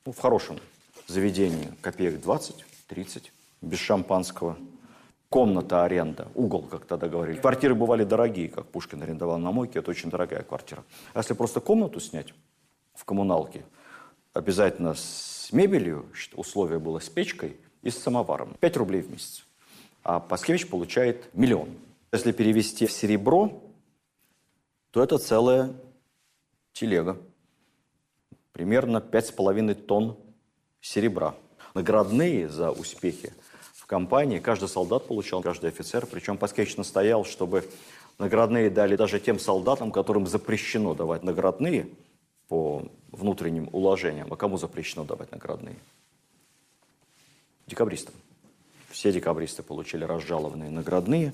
ну, в хорошем заведении копеек 20-30, без шампанского. Комната аренда, угол, как тогда говорили. Квартиры бывали дорогие, как Пушкин арендовал на мойке, это очень дорогая квартира. А если просто комнату снять в коммуналке, обязательно с мебелью, условие было с печкой и с самоваром. 5 рублей в месяц. А Паскевич получает миллион. Если перевести в серебро, то это целая телега примерно 5,5 тонн серебра. Наградные за успехи в компании каждый солдат получал, каждый офицер. Причем Паскевич настоял, чтобы наградные дали даже тем солдатам, которым запрещено давать наградные. по внутренним уложениям. А кому запрещено давать наградные? Декабристам. Все декабристы получили разжалованные наградные.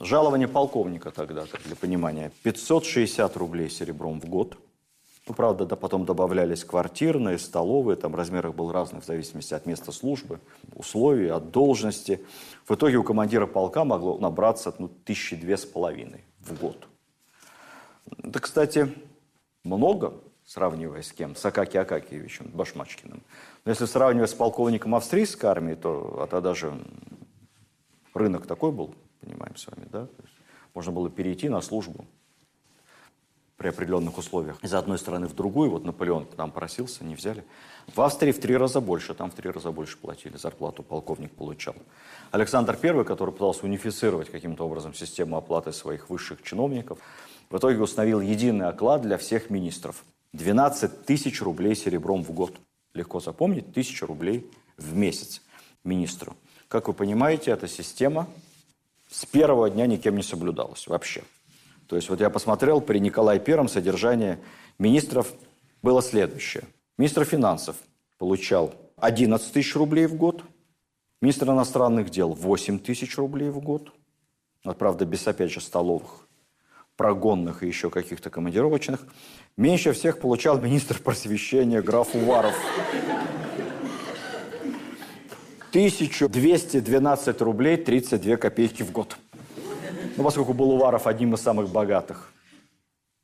Жалование полковника тогда, как для понимания, 560 рублей серебром в год. Ну, правда, да, потом добавлялись квартирные, столовые, там размер их был разный в зависимости от места службы, условий, от должности. В итоге у командира полка могло набраться ну, тысячи две с половиной в год. Это, кстати, много, сравнивая с кем? С Акаки Акакиевичем Башмачкиным. Но если сравнивать с полковником австрийской армии, то а тогда же рынок такой был, понимаем с вами, да? можно было перейти на службу при определенных условиях. Из одной страны в другую, вот Наполеон к нам просился, не взяли. В Австрии в три раза больше, там в три раза больше платили, зарплату полковник получал. Александр I, который пытался унифицировать каким-то образом систему оплаты своих высших чиновников, в итоге установил единый оклад для всех министров. 12 тысяч рублей серебром в год. Легко запомнить, тысяча рублей в месяц министру. Как вы понимаете, эта система с первого дня никем не соблюдалась вообще. То есть вот я посмотрел при Николае Первом содержание министров было следующее. Министр финансов получал 11 тысяч рублей в год, министр иностранных дел 8 тысяч рублей в год, вот, правда, без, опять же, столовых, прогонных и еще каких-то командировочных. Меньше всех получал министр просвещения граф Уваров. 1212 рублей 32 копейки в год. Ну, поскольку был Уваров одним из самых богатых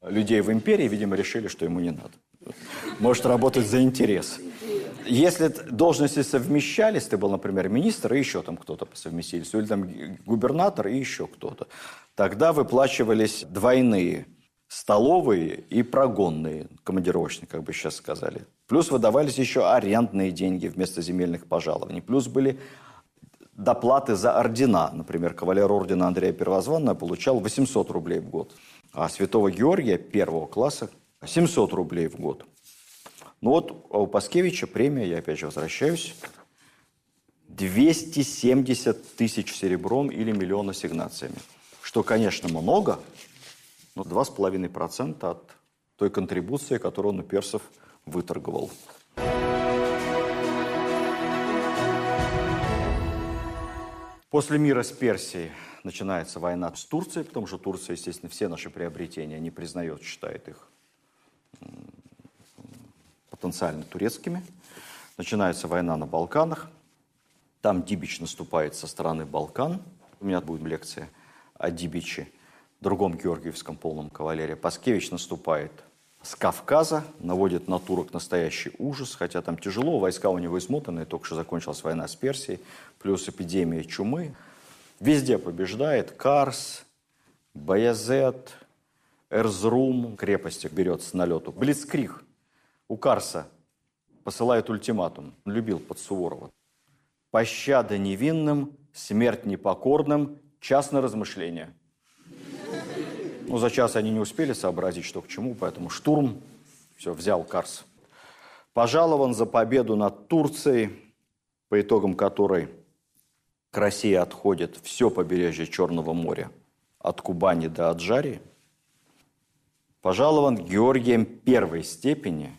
людей в империи, видимо, решили, что ему не надо. Может работать за интерес. Если должности совмещались, ты был, например, министр и еще там кто-то по совместительству, или там губернатор и еще кто-то, тогда выплачивались двойные столовые и прогонные, командировочные, как бы сейчас сказали. Плюс выдавались еще арендные деньги вместо земельных пожалований. Плюс были доплаты за ордена. Например, кавалер ордена Андрея Первозванного получал 800 рублей в год, а святого Георгия первого класса 700 рублей в год. Ну вот а у Паскевича премия, я опять же возвращаюсь, 270 тысяч серебром или миллион ассигнациями. Что, конечно, много, но 2,5% от той контрибуции, которую он у персов выторговал. После мира с Персией начинается война с Турцией, потому что Турция, естественно, все наши приобретения не признает, считает их потенциально турецкими. Начинается война на Балканах. Там Дибич наступает со стороны Балкан. У меня будет лекция о Дибиче, другом георгиевском полном кавалере. Паскевич наступает с Кавказа, наводит на турок настоящий ужас, хотя там тяжело, войска у него измотаны, только что закончилась война с Персией, плюс эпидемия чумы. Везде побеждает Карс, Баязет, Эрзрум, крепости берет с налету. Блицкрих у Карса посылает ультиматум. Любил под Суворова. Пощада невинным, смерть непокорным, час на размышление – ну, за час они не успели сообразить, что к чему, поэтому штурм, все, взял Карс. Пожалован за победу над Турцией, по итогам которой к России отходит все побережье Черного моря, от Кубани до Аджарии. Пожалован Георгием первой степени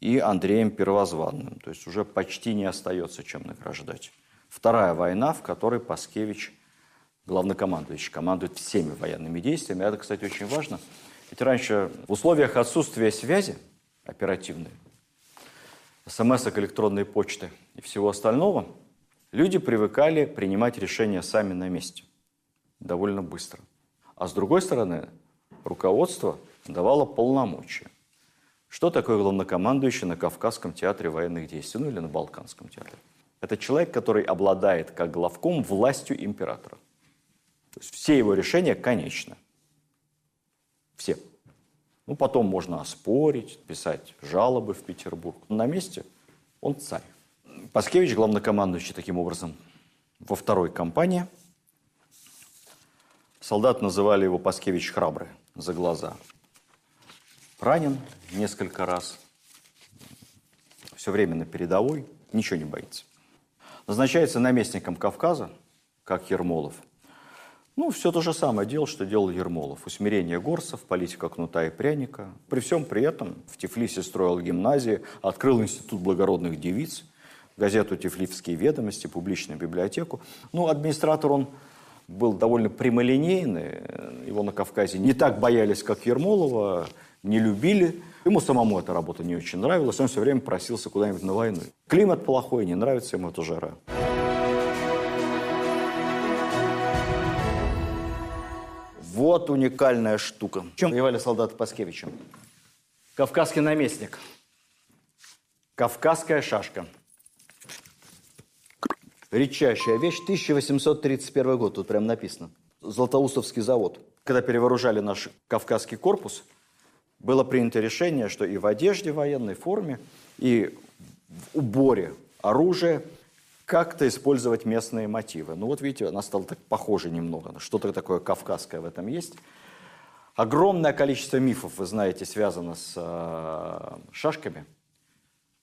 и Андреем Первозванным. То есть уже почти не остается чем награждать. Вторая война, в которой Паскевич главнокомандующий командует всеми военными действиями. Это, кстати, очень важно. Ведь раньше в условиях отсутствия связи оперативной, смс электронной почты и всего остального, люди привыкали принимать решения сами на месте довольно быстро. А с другой стороны, руководство давало полномочия. Что такое главнокомандующий на Кавказском театре военных действий, ну или на Балканском театре? Это человек, который обладает, как главком, властью императора. То есть все его решения конечны. Все. Ну, потом можно оспорить, писать жалобы в Петербург. На месте он царь. Паскевич, главнокомандующий таким образом во второй кампании. Солдат называли его Паскевич храбрый за глаза. Ранен несколько раз. Все время на передовой, ничего не боится. Назначается наместником Кавказа, как Ермолов – Ну, все то же самое делал, что делал Ермолов. Усмирение горцев, политика кнута и пряника. При всем при этом в Тифлисе строил гимназии, открыл институт благородных девиц, газету «Тифлисские ведомости», публичную библиотеку. Ну, администратор он был довольно прямолинейный. Его на Кавказе не так боялись, как Ермолова, не любили. Ему самому эта работа не очень нравилась. Он все время просился куда-нибудь на войну. Климат плохой, не нравится ему эта жара. Вот уникальная штука. В чем воевали солдаты Паскевича? Кавказский наместник. Кавказская шашка. Редчайшая вещь, 1831 год, тут прям написано. Златоустовский завод. Когда перевооружали наш Кавказский корпус, было принято решение, что и в одежде военной форме, и в уборе оружия – как-то использовать местные мотивы. Ну вот видите, она стала так похожа немного. Что-то такое кавказское в этом есть. Огромное количество мифов, вы знаете, связано с э, шашками.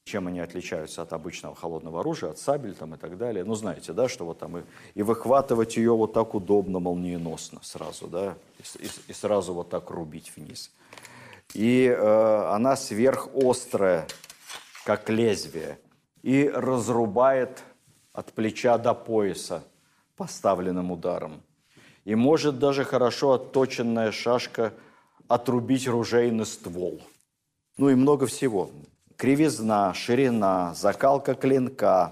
Чем они отличаются от обычного холодного оружия, от сабель там и так далее. Ну, знаете, да, что вот там и, и выхватывать ее вот так удобно, молниеносно сразу, да, и, и, и сразу вот так рубить вниз. И э, она сверхострая, как лезвие, и разрубает от плеча до пояса поставленным ударом. И может даже хорошо отточенная шашка отрубить ружейный ствол. Ну и много всего. Кривизна, ширина, закалка клинка,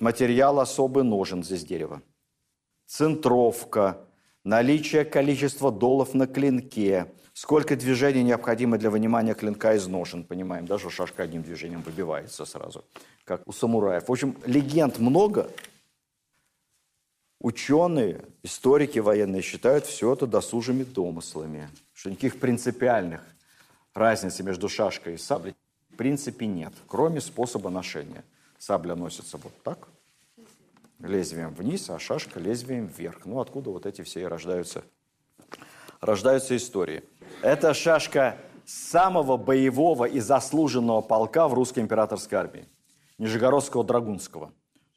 материал особый ножен здесь дерево, центровка, наличие количества долов на клинке, сколько движений необходимо для вынимания клинка из ножен, понимаем, даже шашка одним движением выбивается сразу как у самураев. В общем, легенд много. Ученые, историки военные считают все это досужими домыслами, что никаких принципиальных разниц между шашкой и саблей в принципе нет, кроме способа ношения. Сабля носится вот так, лезвием вниз, а шашка лезвием вверх. Ну, откуда вот эти все и рождаются, рождаются истории. Это шашка самого боевого и заслуженного полка в русской императорской армии. Нижегородского Драгунского.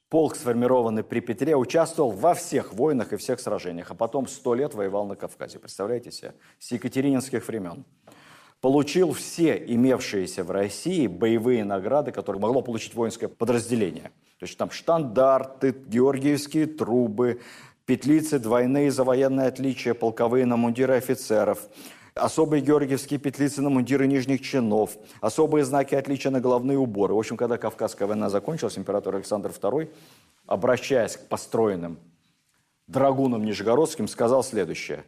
Полк, сформированный при Петре, участвовал во всех войнах и всех сражениях, а потом сто лет воевал на Кавказе. Представляете себе? С екатерининских времен. Получил все имевшиеся в России боевые награды, которые могло получить воинское подразделение. То есть там штандарты, георгиевские трубы, петлицы двойные за военное отличие, полковые на мундиры офицеров – особые георгиевские петлицы на мундиры нижних чинов, особые знаки отличия на головные уборы. В общем, когда Кавказская война закончилась, император Александр II, обращаясь к построенным драгунам нижегородским, сказал следующее.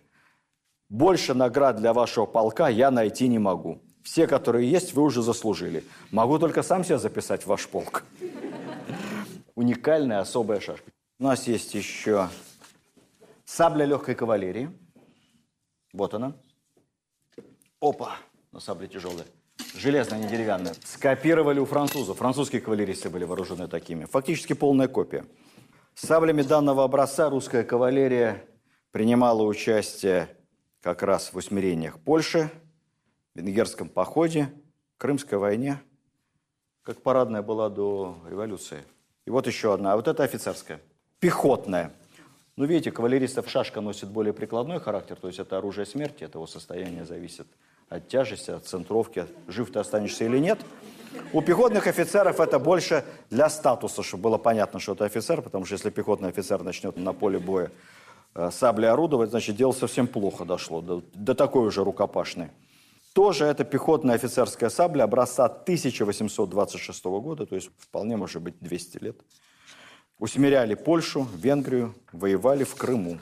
«Больше наград для вашего полка я найти не могу. Все, которые есть, вы уже заслужили. Могу только сам себя записать в ваш полк». Уникальная особая шашка. У нас есть еще сабля легкой кавалерии. Вот она. Опа! Но сабли тяжелые. Железная, не деревянная. Скопировали у французов. Французские кавалеристы были вооружены такими. Фактически полная копия. Саблями данного образца русская кавалерия принимала участие как раз в усмирениях Польши, венгерском походе, Крымской войне, как парадная была до революции. И вот еще одна. А вот это офицерская. Пехотная. Ну, видите, кавалеристов шашка носит более прикладной характер, то есть это оружие смерти, от его состояния зависит от тяжести, от центровки, жив ты останешься или нет. У пехотных офицеров это больше для статуса, чтобы было понятно, что это офицер, потому что если пехотный офицер начнет на поле боя э, саблей орудовать, значит, дело совсем плохо дошло, до, до такой уже рукопашной. Тоже это пехотная офицерская сабля образца 1826 года, то есть вполне может быть 200 лет. Усмиряли Польшу, Венгрию, воевали в Крыму.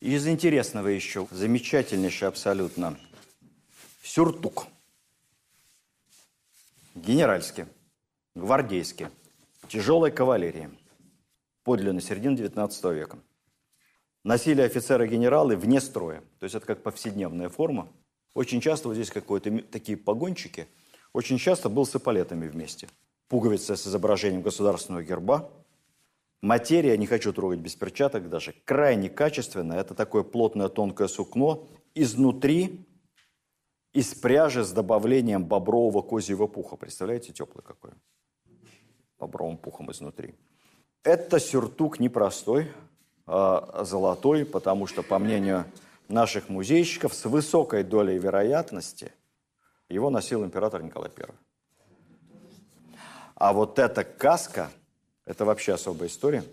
Из интересного еще, замечательнейший абсолютно – Сюртук. Генеральский, гвардейский, тяжелой кавалерии. Подлинно середины 19 века. Носили офицеры-генералы вне строя. То есть это как повседневная форма. Очень часто вот здесь какие-то такие погончики. Очень часто был с эполетами вместе. Пуговица с изображением государственного герба. Материя, не хочу трогать без перчаток даже, крайне качественная. Это такое плотное тонкое сукно. Изнутри из пряжи с добавлением бобрового козьего пуха. Представляете, теплый какой? Бобровым пухом изнутри. Это сюртук непростой. э, золотой, потому что, по мнению наших музейщиков, с высокой долей вероятности его носил император Николай I. А вот эта каска, это вообще особая история,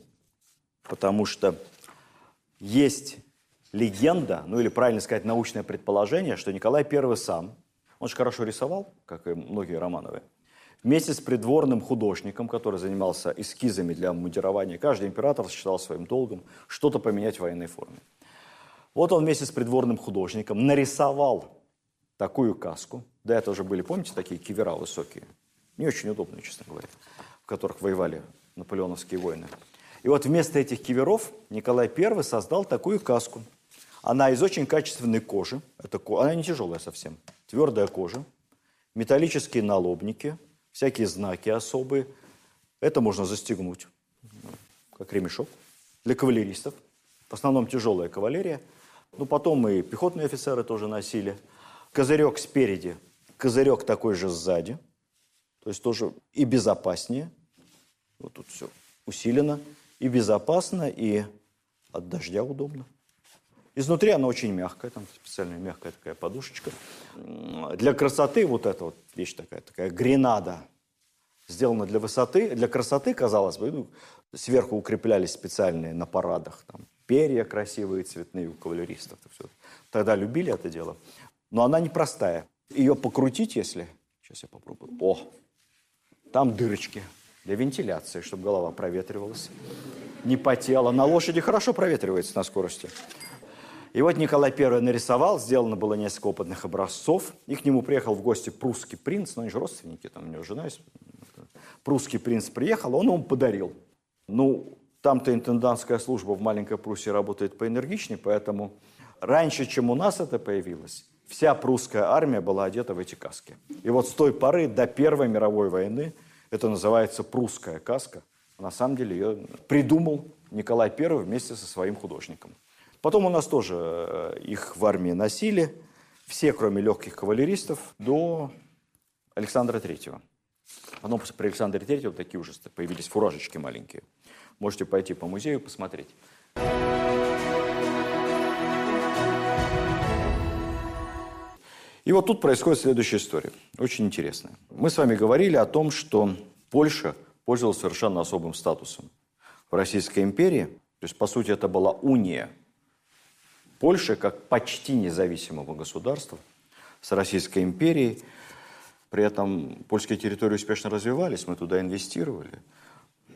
потому что есть легенда, ну или правильно сказать, научное предположение, что Николай I сам, он же хорошо рисовал, как и многие Романовы, вместе с придворным художником, который занимался эскизами для мундирования, каждый император считал своим долгом что-то поменять в военной форме. Вот он вместе с придворным художником нарисовал такую каску. До этого уже были, помните, такие кивера высокие? Не очень удобные, честно говоря, в которых воевали наполеоновские войны. И вот вместо этих киверов Николай I создал такую каску. Она из очень качественной кожи. Это, она не тяжелая совсем. Твердая кожа. Металлические налобники. Всякие знаки особые. Это можно застегнуть, как ремешок. Для кавалеристов. В основном тяжелая кавалерия. Ну, потом и пехотные офицеры тоже носили. Козырек спереди, козырек такой же сзади. То есть тоже и безопаснее. Вот тут все усилено и безопасно, и от дождя удобно. Изнутри она очень мягкая, там специальная мягкая такая подушечка. Для красоты вот эта вот вещь такая, такая гренада, сделана для высоты, для красоты, казалось бы, ну, сверху укреплялись специальные на парадах, там, перья красивые, цветные у кавалеристов. Все. Тогда любили это дело. Но она непростая. Ее покрутить, если... Сейчас я попробую. О, там дырочки для вентиляции, чтобы голова проветривалась, не потела. На лошади хорошо проветривается на скорости. И вот Николай I нарисовал, сделано было несколько опытных образцов. И к нему приехал в гости прусский принц, ну они же родственники, там у него жена есть. Прусский принц приехал, он ему подарил. Ну, там-то интендантская служба в маленькой Пруссии работает поэнергичнее, поэтому раньше, чем у нас это появилось, вся прусская армия была одета в эти каски. И вот с той поры до Первой мировой войны – это называется прусская каска. На самом деле ее придумал Николай I вместе со своим художником. Потом у нас тоже э, их в армии носили, все, кроме легких кавалеристов, до Александра Третьего. Потом при Александре Третьем такие уже появились фуражечки маленькие. Можете пойти по музею посмотреть. И вот тут происходит следующая история, очень интересная. Мы с вами говорили о том, что Польша пользовалась совершенно особым статусом в Российской империи. То есть, по сути, это была уния Польши как почти независимого государства с Российской империей. При этом польские территории успешно развивались, мы туда инвестировали.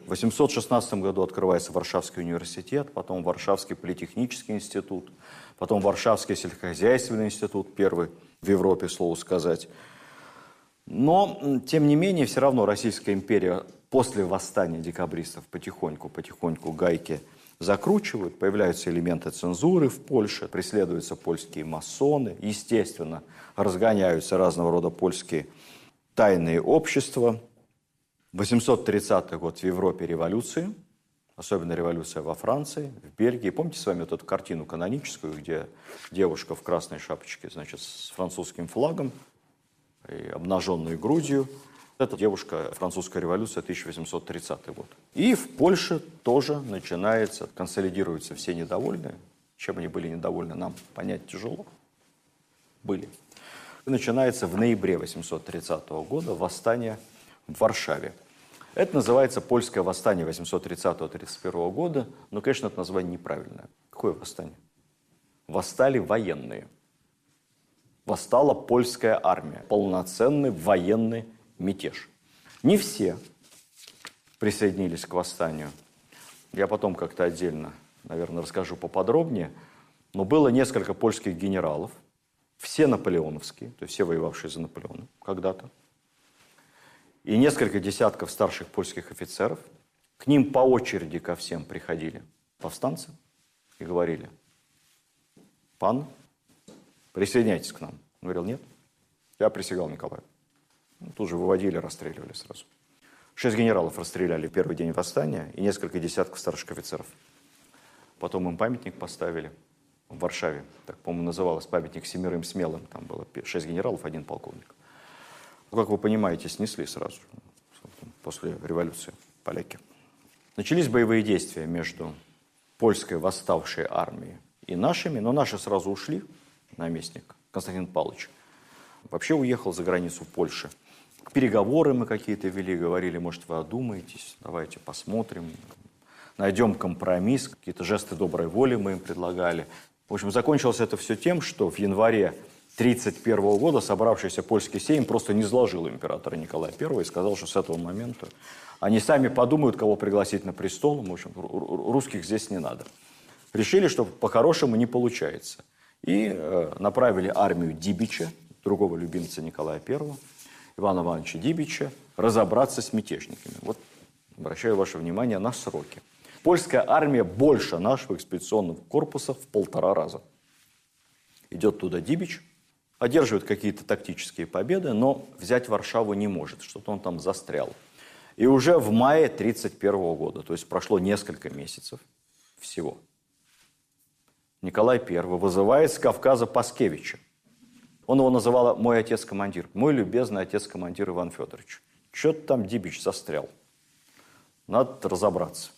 В 816 году открывается Варшавский университет, потом Варшавский политехнический институт, потом Варшавский сельскохозяйственный институт, первый в Европе, слово сказать. Но, тем не менее, все равно Российская империя после восстания декабристов потихоньку, потихоньку гайки закручивают, появляются элементы цензуры в Польше, преследуются польские масоны, естественно, разгоняются разного рода польские тайные общества. 830 год в Европе революции, особенно революция во Франции, в Бельгии. Помните с вами вот эту картину каноническую, где девушка в красной шапочке, значит, с французским флагом, и обнаженной грудью. Это девушка французская революция 1830 год. И в Польше тоже начинается, консолидируются все недовольные. Чем они были недовольны, нам понять тяжело. Были. И начинается в ноябре 830 года восстание в Варшаве. Это называется польское восстание 830-31 года, но, конечно, это название неправильное. Какое восстание? Восстали военные восстала польская армия. Полноценный военный мятеж. Не все присоединились к восстанию. Я потом как-то отдельно, наверное, расскажу поподробнее. Но было несколько польских генералов, все наполеоновские, то есть все воевавшие за Наполеона когда-то. И несколько десятков старших польских офицеров. К ним по очереди ко всем приходили повстанцы и говорили, пан, Присоединяйтесь к нам. Он говорил, нет. Я присягал Николаю. Ну, тут же выводили, расстреливали сразу. Шесть генералов расстреляли в первый день восстания и несколько десятков старших офицеров. Потом им памятник поставили в Варшаве. Так, по-моему, называлось памятник семерым смелым. Там было шесть генералов, один полковник. Ну, как вы понимаете, снесли сразу после революции поляки. Начались боевые действия между польской восставшей армии и нашими, но наши сразу ушли, наместник Константин Павлович. Вообще уехал за границу Польши. Переговоры мы какие-то вели, говорили, может, вы одумаетесь, давайте посмотрим, найдем компромисс, какие-то жесты доброй воли мы им предлагали. В общем, закончилось это все тем, что в январе 1931 года собравшийся польский сейм просто не сложил императора Николая I и сказал, что с этого момента они сами подумают, кого пригласить на престол. В общем, русских здесь не надо. Решили, что по-хорошему не получается. И э, направили армию Дибича, другого любимца Николая I, Ивана Ивановича Дибича, разобраться с мятежниками. Вот обращаю ваше внимание на сроки. Польская армия больше нашего экспедиционного корпуса в полтора раза. Идет туда Дибич, одерживает какие-то тактические победы, но взять Варшаву не может, что-то он там застрял. И уже в мае 1931 года, то есть прошло несколько месяцев всего, Николай I вызывает с Кавказа Паскевича. Он его называл «мой отец-командир», «мой любезный отец-командир Иван Федорович». Что-то там Дибич застрял. Надо разобраться.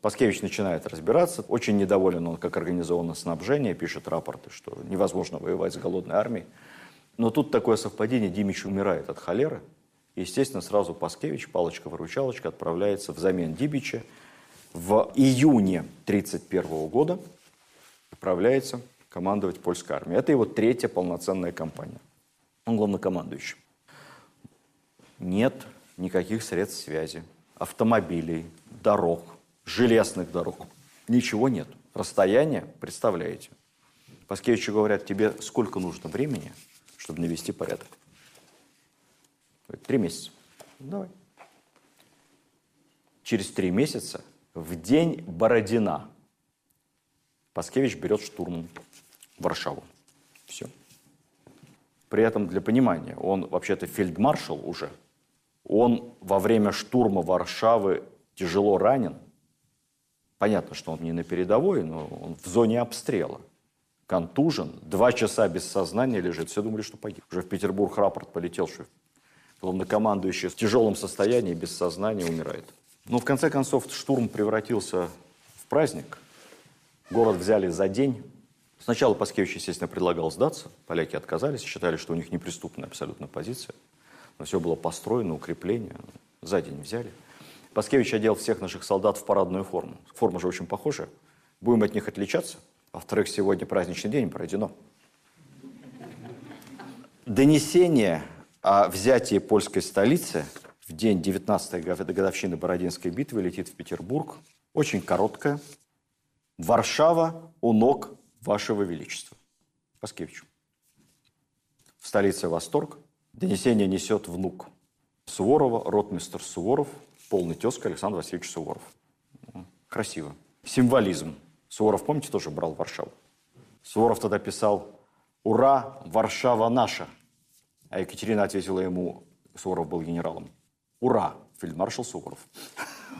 Паскевич начинает разбираться. Очень недоволен он, как организовано снабжение, пишет рапорты, что невозможно воевать с голодной армией. Но тут такое совпадение, Димич умирает от холеры. естественно, сразу Паскевич, палочка-выручалочка, отправляется взамен Дибича. В июне 1931 года отправляется командовать польской армией. Это его третья полноценная кампания. Он главнокомандующий. Нет никаких средств связи, автомобилей, дорог – железных дорог. Ничего нет. Расстояние, представляете. Паскевичу говорят, тебе сколько нужно времени, чтобы навести порядок? Три месяца. Давай. Через три месяца, в день Бородина, Паскевич берет штурм Варшаву. Все. При этом, для понимания, он вообще-то фельдмаршал уже. Он во время штурма Варшавы тяжело ранен – Понятно, что он не на передовой, но он в зоне обстрела. Контужен, два часа без сознания лежит. Все думали, что погиб. Уже в Петербург рапорт полетел, что главнокомандующий в тяжелом состоянии, без сознания умирает. Но в конце концов штурм превратился в праздник. Город взяли за день. Сначала Паскевич, естественно, предлагал сдаться. Поляки отказались, считали, что у них неприступная абсолютно позиция. Но все было построено, укрепление. За день взяли. Паскевич одел всех наших солдат в парадную форму. Форма же очень похожая. Будем от них отличаться. Во-вторых, сегодня праздничный день пройдено. Донесение о взятии польской столицы в день 19-й годовщины Бородинской битвы летит в Петербург. Очень короткое. Варшава у ног вашего величества. Паскевич. В столице восторг. Донесение несет внук Суворова, ротмистер Суворов, полный тезка Александр Васильевич Суворов. Красиво. Символизм. Суворов, помните, тоже брал Варшаву. Суворов тогда писал «Ура, Варшава наша!» А Екатерина ответила ему, Суворов был генералом, «Ура, фельдмаршал Суворов!»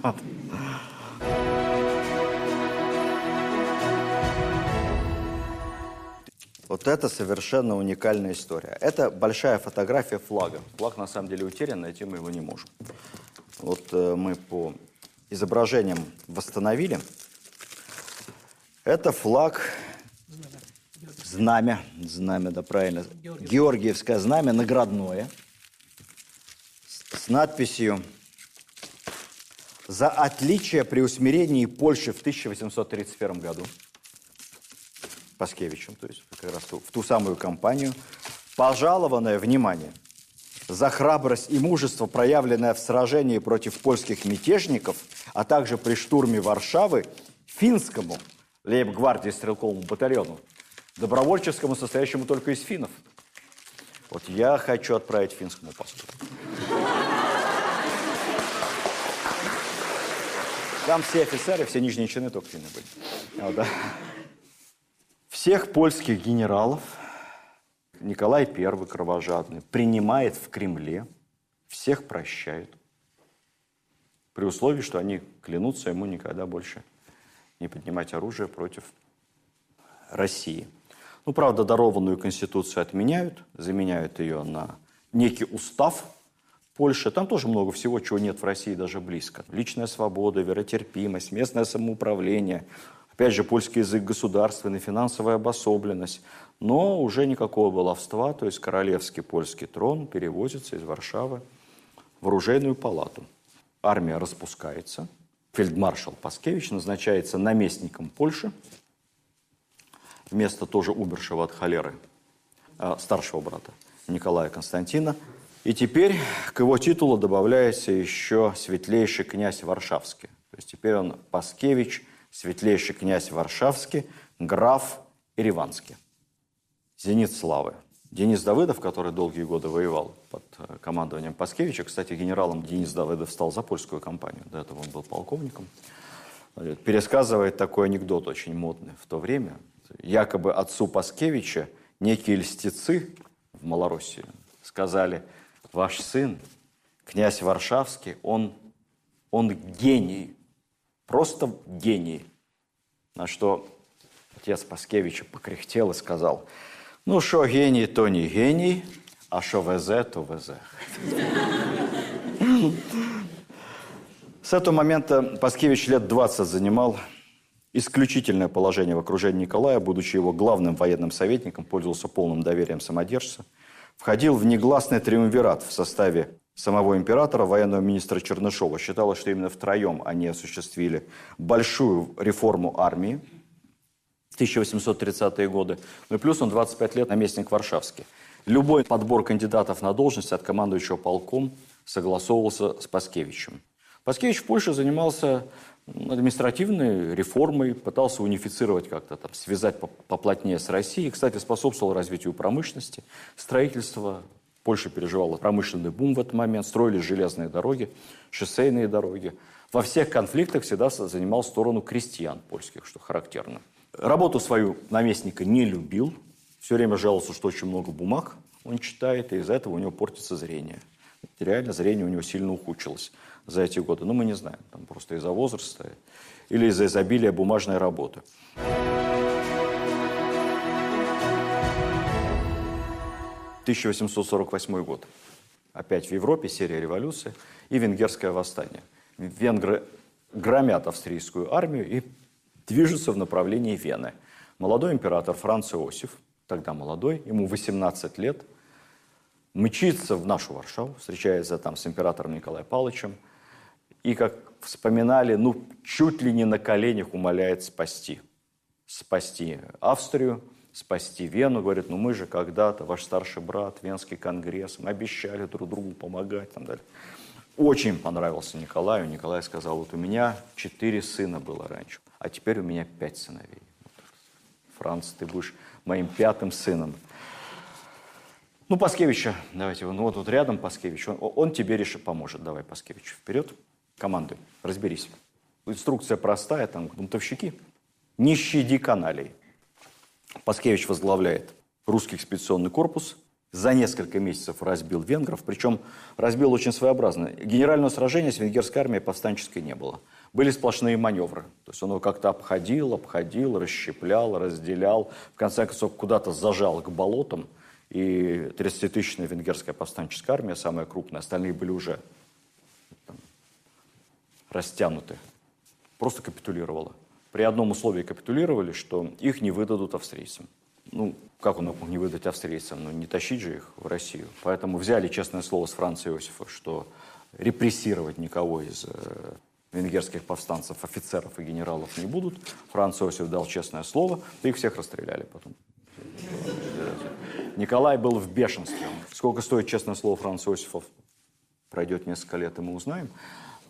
Вот это совершенно уникальная история. Это большая фотография флага. Флаг на самом деле утерян, найти мы его не можем. Вот э, мы по изображениям восстановили. Это флаг, знамя, знамя, да, правильно, Георгиевское знамя, наградное, с надписью «За отличие при усмирении Польши в 1831 году». Паскевичем, то есть как раз в ту самую кампанию, пожалованное, внимание – за храбрость и мужество, проявленное в сражении против польских мятежников, а также при штурме Варшавы, финскому лейб-гвардии стрелковому батальону, добровольческому, состоящему только из финнов. Вот я хочу отправить финскому послу. Там все офицеры, все нижние чины только финны были. Вот, да. Всех польских генералов – Николай I кровожадный принимает в Кремле, всех прощает, при условии, что они клянутся ему никогда больше не поднимать оружие против России. Ну, правда, дарованную конституцию отменяют, заменяют ее на некий устав Польши. Там тоже много всего, чего нет в России даже близко. Личная свобода, веротерпимость, местное самоуправление. Опять же, польский язык государственный, финансовая обособленность. Но уже никакого баловства, то есть королевский польский трон перевозится из Варшавы в оружейную палату. Армия распускается. Фельдмаршал Паскевич назначается наместником Польши вместо тоже умершего от холеры а, старшего брата Николая Константина. И теперь к его титулу добавляется еще светлейший князь Варшавский. То есть теперь он Паскевич, светлейший князь Варшавский, граф Ереванский. Зенит славы. Денис Давыдов, который долгие годы воевал под э, командованием Паскевича, кстати, генералом Денис Давыдов стал за польскую кампанию, до этого он был полковником, пересказывает такой анекдот очень модный в то время. Якобы отцу Паскевича некие льстецы в Малороссии сказали, ваш сын, князь Варшавский, он, он гений, просто гений. На что отец Паскевича покряхтел и сказал – ну, що геній, то не геній, а що везе, то везе. С этого момента Паскевич лет 20 занимал исключительное положение в окружении Николая, будучи его главным военным советником, пользовался полным доверием самодержца, входил в негласный триумвират в составе самого императора, военного министра Чернышова. Считалось, что именно втроем они осуществили большую реформу армии – 1830-е годы. Ну и плюс он 25 лет наместник Варшавский. Любой подбор кандидатов на должность от командующего полком согласовывался с Паскевичем. Паскевич в Польше занимался административной реформой, пытался унифицировать как-то, там, связать поплотнее с Россией. Кстати, способствовал развитию промышленности, строительства. Польша переживала промышленный бум в этот момент, строились железные дороги, шоссейные дороги. Во всех конфликтах всегда занимал сторону крестьян польских, что характерно. Работу свою наместника не любил, все время жаловался, что очень много бумаг он читает, и из-за этого у него портится зрение. Реально зрение у него сильно ухудшилось за эти годы. Ну, мы не знаем, там просто из-за возраста или из-за изобилия бумажной работы. «1848 год. Опять в Европе серия революции и венгерское восстание. Венгры громят австрийскую армию и движется в направлении Вены. Молодой император Франц Иосиф, тогда молодой, ему 18 лет, мчится в нашу Варшаву, встречается там с императором Николаем Павловичем, и, как вспоминали, ну, чуть ли не на коленях умоляет спасти. Спасти Австрию, спасти Вену. Говорит, ну мы же когда-то, ваш старший брат, Венский конгресс, мы обещали друг другу помогать. Там далее. Очень понравился Николаю. Николай сказал, вот у меня четыре сына было раньше а теперь у меня пять сыновей. Франц, ты будешь моим пятым сыном. Ну, Паскевича, давайте, ну вот тут рядом Паскевич, он, он тебе решит, поможет. Давай, Паскевич, вперед, команды, разберись. Инструкция простая, там, бунтовщики, не щади каналей. Паскевич возглавляет русский экспедиционный корпус, за несколько месяцев разбил венгров, причем разбил очень своеобразно. Генерального сражения с венгерской армией повстанческой не было были сплошные маневры. То есть он его как-то обходил, обходил, расщеплял, разделял. В конце концов, куда-то зажал к болотам. И 30-тысячная венгерская повстанческая армия, самая крупная, остальные были уже там, растянуты. Просто капитулировала. При одном условии капитулировали, что их не выдадут австрийцам. Ну, как он мог не выдать австрийцам? Ну, не тащить же их в Россию. Поэтому взяли честное слово с Франца Иосифа, что репрессировать никого из э, венгерских повстанцев, офицеров и генералов не будут. Франц Иосиф дал честное слово, да их всех расстреляли потом. Николай был в бешенстве. Сколько стоит честное слово Франца Иосифа, пройдет несколько лет, и мы узнаем.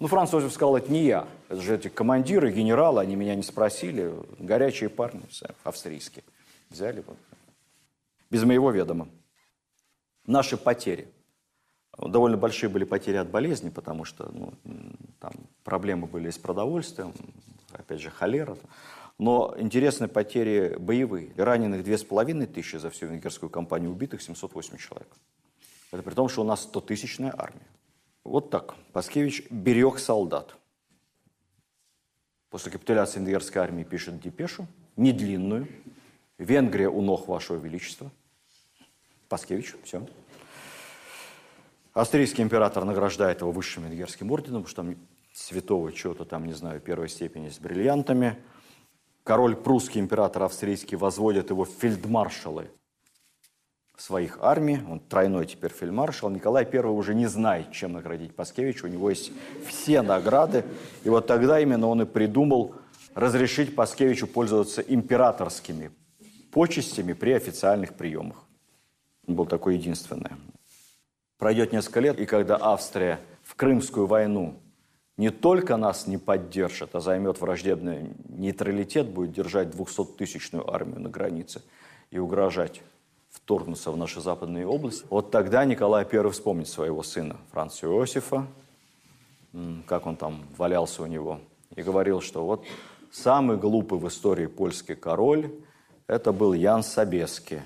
Ну, Франц Иосиф сказал, это не я. Это же эти командиры, генералы, они меня не спросили. Горячие парни австрийские. Взяли вот. Без моего ведома. Наши потери – Довольно большие были потери от болезни, потому что ну, там проблемы были с продовольствием, опять же, холера. Но интересные потери боевые. Раненых две с половиной тысячи за всю венгерскую кампанию, убитых 708 человек. Это при том, что у нас 100-тысячная армия. Вот так. Паскевич берег солдат. После капитуляции венгерской армии пишет депешу, не длинную. Венгрия у ног вашего величества. Паскевич, все. Австрийский император награждает его высшим венгерским орденом, что там святого чего-то там, не знаю, первой степени с бриллиантами. король прусский, император австрийский возводят его в фельдмаршалы своих армий. Он тройной теперь фельдмаршал. Николай I уже не знает, чем наградить Паскевича. У него есть все награды. И вот тогда именно он и придумал разрешить Паскевичу пользоваться императорскими почестями при официальных приемах. Он был такой единственный. Пройдет несколько лет, и когда Австрия в Крымскую войну не только нас не поддержит, а займет враждебный нейтралитет, будет держать 200-тысячную армию на границе и угрожать вторгнуться в наши западные области. Вот тогда Николай I вспомнит своего сына Франца Иосифа, как он там валялся у него, и говорил, что вот самый глупый в истории польский король – это был Ян Собеский.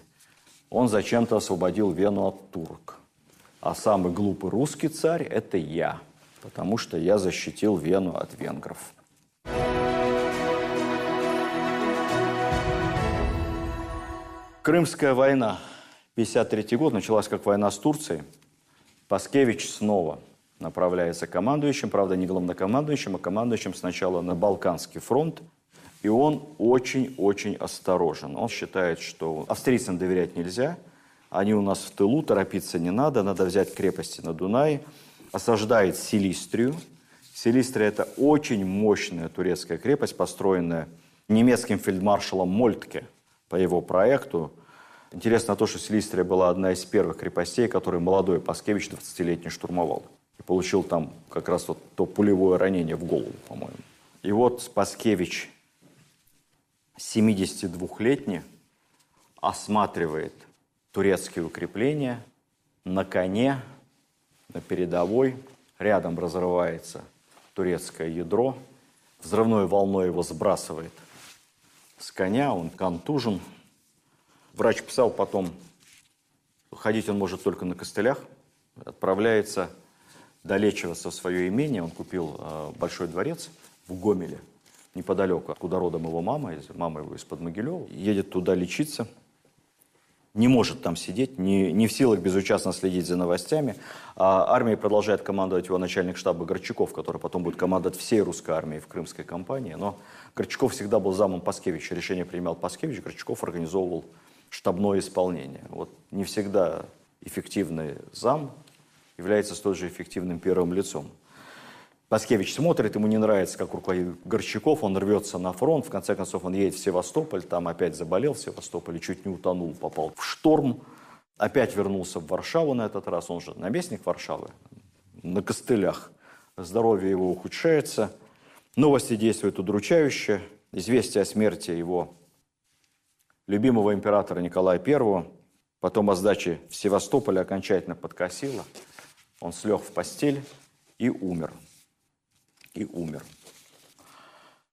Он зачем-то освободил Вену от турок. А самый глупый русский царь – это я, потому что я защитил Вену от венгров. Крымская война, 53 год, началась как война с Турцией. Паскевич снова направляется командующим, правда, не главнокомандующим, а командующим сначала на Балканский фронт. И он очень-очень осторожен. Он считает, что австрийцам доверять нельзя, они у нас в тылу, торопиться не надо, надо взять крепости на Дунае. Осаждает Силистрию. Силистрия – это очень мощная турецкая крепость, построенная немецким фельдмаршалом Мольтке – по его проекту. Интересно то, что Силистрия была одна из первых крепостей, которую молодой Паскевич 20-летний штурмовал. И получил там как раз вот то пулевое ранение в голову, по-моему. И вот Паскевич, 72-летний, осматривает турецкие укрепления на коне, на передовой. Рядом разрывается турецкое ядро, взрывной волной его сбрасывает с коня, он контужен. Врач писал потом, ходить он может только на костылях, отправляется долечиваться в свое имение. Он купил э, большой дворец в Гомеле, неподалеку, откуда родом его мама, мама его из-под Могилева. Едет туда лечиться – не может там сидеть, не, не в силах безучастно следить за новостями. А армией продолжает командовать его начальник штаба Горчаков, который потом будет командовать всей русской армией в крымской кампании. Но Горчаков всегда был замом Паскевича. Решение принимал Паскевич, Горчаков организовывал штабное исполнение. Вот не всегда эффективный зам является столь же эффективным первым лицом. Паскевич смотрит, ему не нравится, как руководит Горчаков, он рвется на фронт, в конце концов он едет в Севастополь, там опять заболел в Севастополе, чуть не утонул, попал в шторм, опять вернулся в Варшаву на этот раз, он же наместник Варшавы, на костылях. Здоровье его ухудшается, новости действуют удручающе, известие о смерти его любимого императора Николая I, потом о сдаче в Севастополе окончательно подкосило, он слег в постель и умер и умер.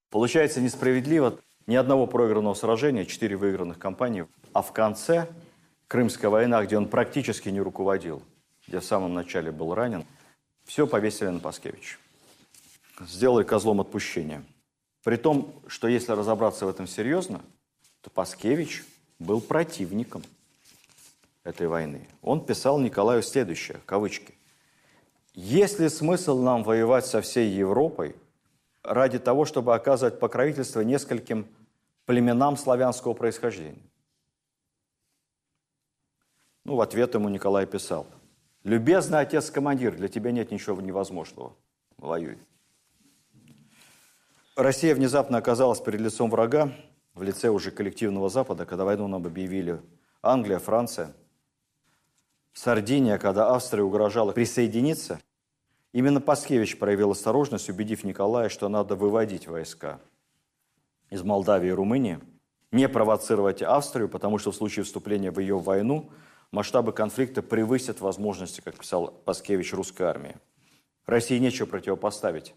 Получается несправедливо. Ни одного проигранного сражения, четыре выигранных кампании. А в конце Крымская война, где он практически не руководил, где в самом начале был ранен, все повесили на Паскевича. Сделали козлом отпущения. При том, что если разобраться в этом серьезно, то Паскевич был противником этой войны. Он писал Николаю следующее, кавычки. Есть ли смысл нам воевать со всей Европой ради того, чтобы оказывать покровительство нескольким племенам славянского происхождения? Ну, в ответ ему Николай писал, «Любезный отец-командир, для тебя нет ничего невозможного. Воюй». Россия внезапно оказалась перед лицом врага в лице уже коллективного Запада, когда войну нам объявили Англия, Франция – Сардиния, когда Австрия угрожала присоединиться, именно Паскевич проявил осторожность, убедив Николая, что надо выводить войска из Молдавии и Румынии, не провоцировать Австрию, потому что в случае вступления в ее войну масштабы конфликта превысят возможности, как писал Паскевич, русской армии. России нечего противопоставить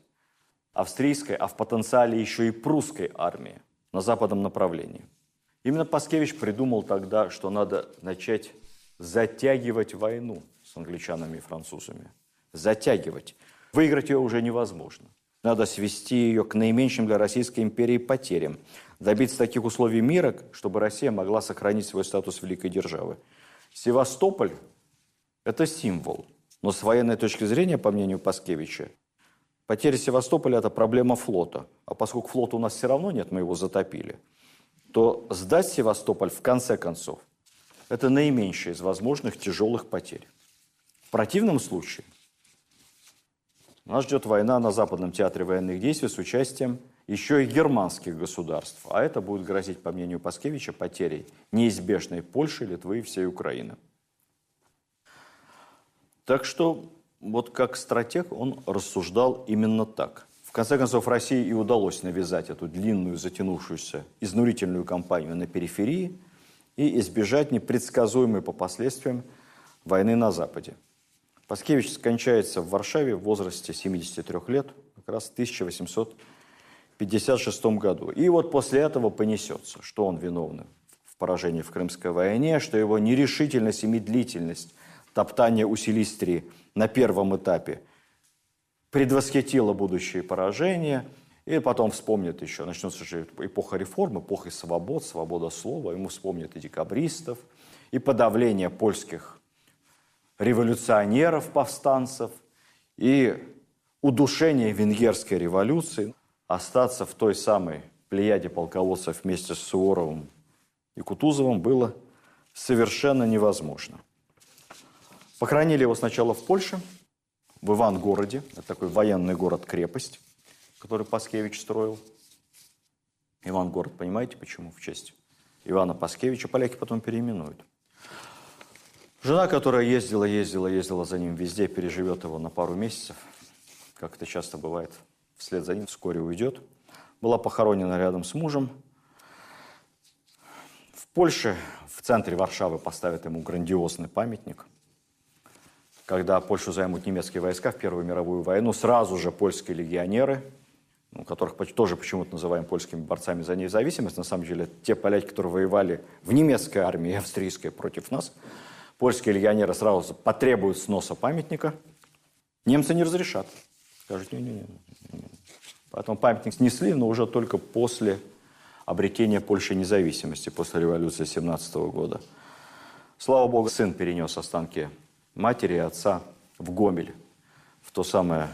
австрийской, а в потенциале еще и прусской армии на западном направлении. Именно Паскевич придумал тогда, что надо начать затягивать войну с англичанами и французами. Затягивать. Выиграть ее уже невозможно. Надо свести ее к наименьшим для Российской империи потерям. Добиться таких условий мира, чтобы Россия могла сохранить свой статус великой державы. Севастополь – это символ. Но с военной точки зрения, по мнению Паскевича, Потеря Севастополя – это проблема флота. А поскольку флота у нас все равно нет, мы его затопили, то сдать Севастополь в конце концов – это наименьшая из возможных тяжелых потерь. В противном случае нас ждет война на Западном театре военных действий с участием еще и германских государств. А это будет грозить, по мнению Паскевича, потерей неизбежной Польши, Литвы и всей Украины. Так что вот как стратег он рассуждал именно так. В конце концов, России и удалось навязать эту длинную, затянувшуюся, изнурительную кампанию на периферии и избежать непредсказуемой по последствиям войны на Западе. Паскевич скончается в Варшаве в возрасте 73 лет, как раз в 1856 году. И вот после этого понесется, что он виновный в поражении в Крымской войне, что его нерешительность и медлительность, топтание у Силистрии – на первом этапе предвосхитила будущее поражение, и потом вспомнит еще, начнется же эпоха реформ, эпоха свобод, свобода слова, ему вспомнят и декабристов, и подавление польских революционеров, повстанцев, и удушение венгерской революции, остаться в той самой плеяде полководцев вместе с Суворовым и Кутузовым было совершенно невозможно. Похоронили его сначала в Польше, в Ивангороде. Это такой военный город-крепость, который Паскевич строил. Ивангород, понимаете, почему в честь Ивана Паскевича? Поляки потом переименуют. Жена, которая ездила, ездила, ездила за ним везде, переживет его на пару месяцев, как это часто бывает, вслед за ним вскоре уйдет, была похоронена рядом с мужем. В Польше, в центре Варшавы, поставят ему грандиозный памятник – когда Польшу займут немецкие войска в Первую мировую войну, сразу же польские легионеры, ну, которых тоже почему-то называем польскими борцами за независимость, на самом деле те поляки, которые воевали в немецкой армии австрийской против нас, польские легионеры сразу потребуют сноса памятника, немцы не разрешат. Скажут, не-не-не. Поэтому памятник снесли, но уже только после обретения Польши независимости, после революции 17 года. Слава богу, сын перенес останки матери и отца в Гомель, в то самое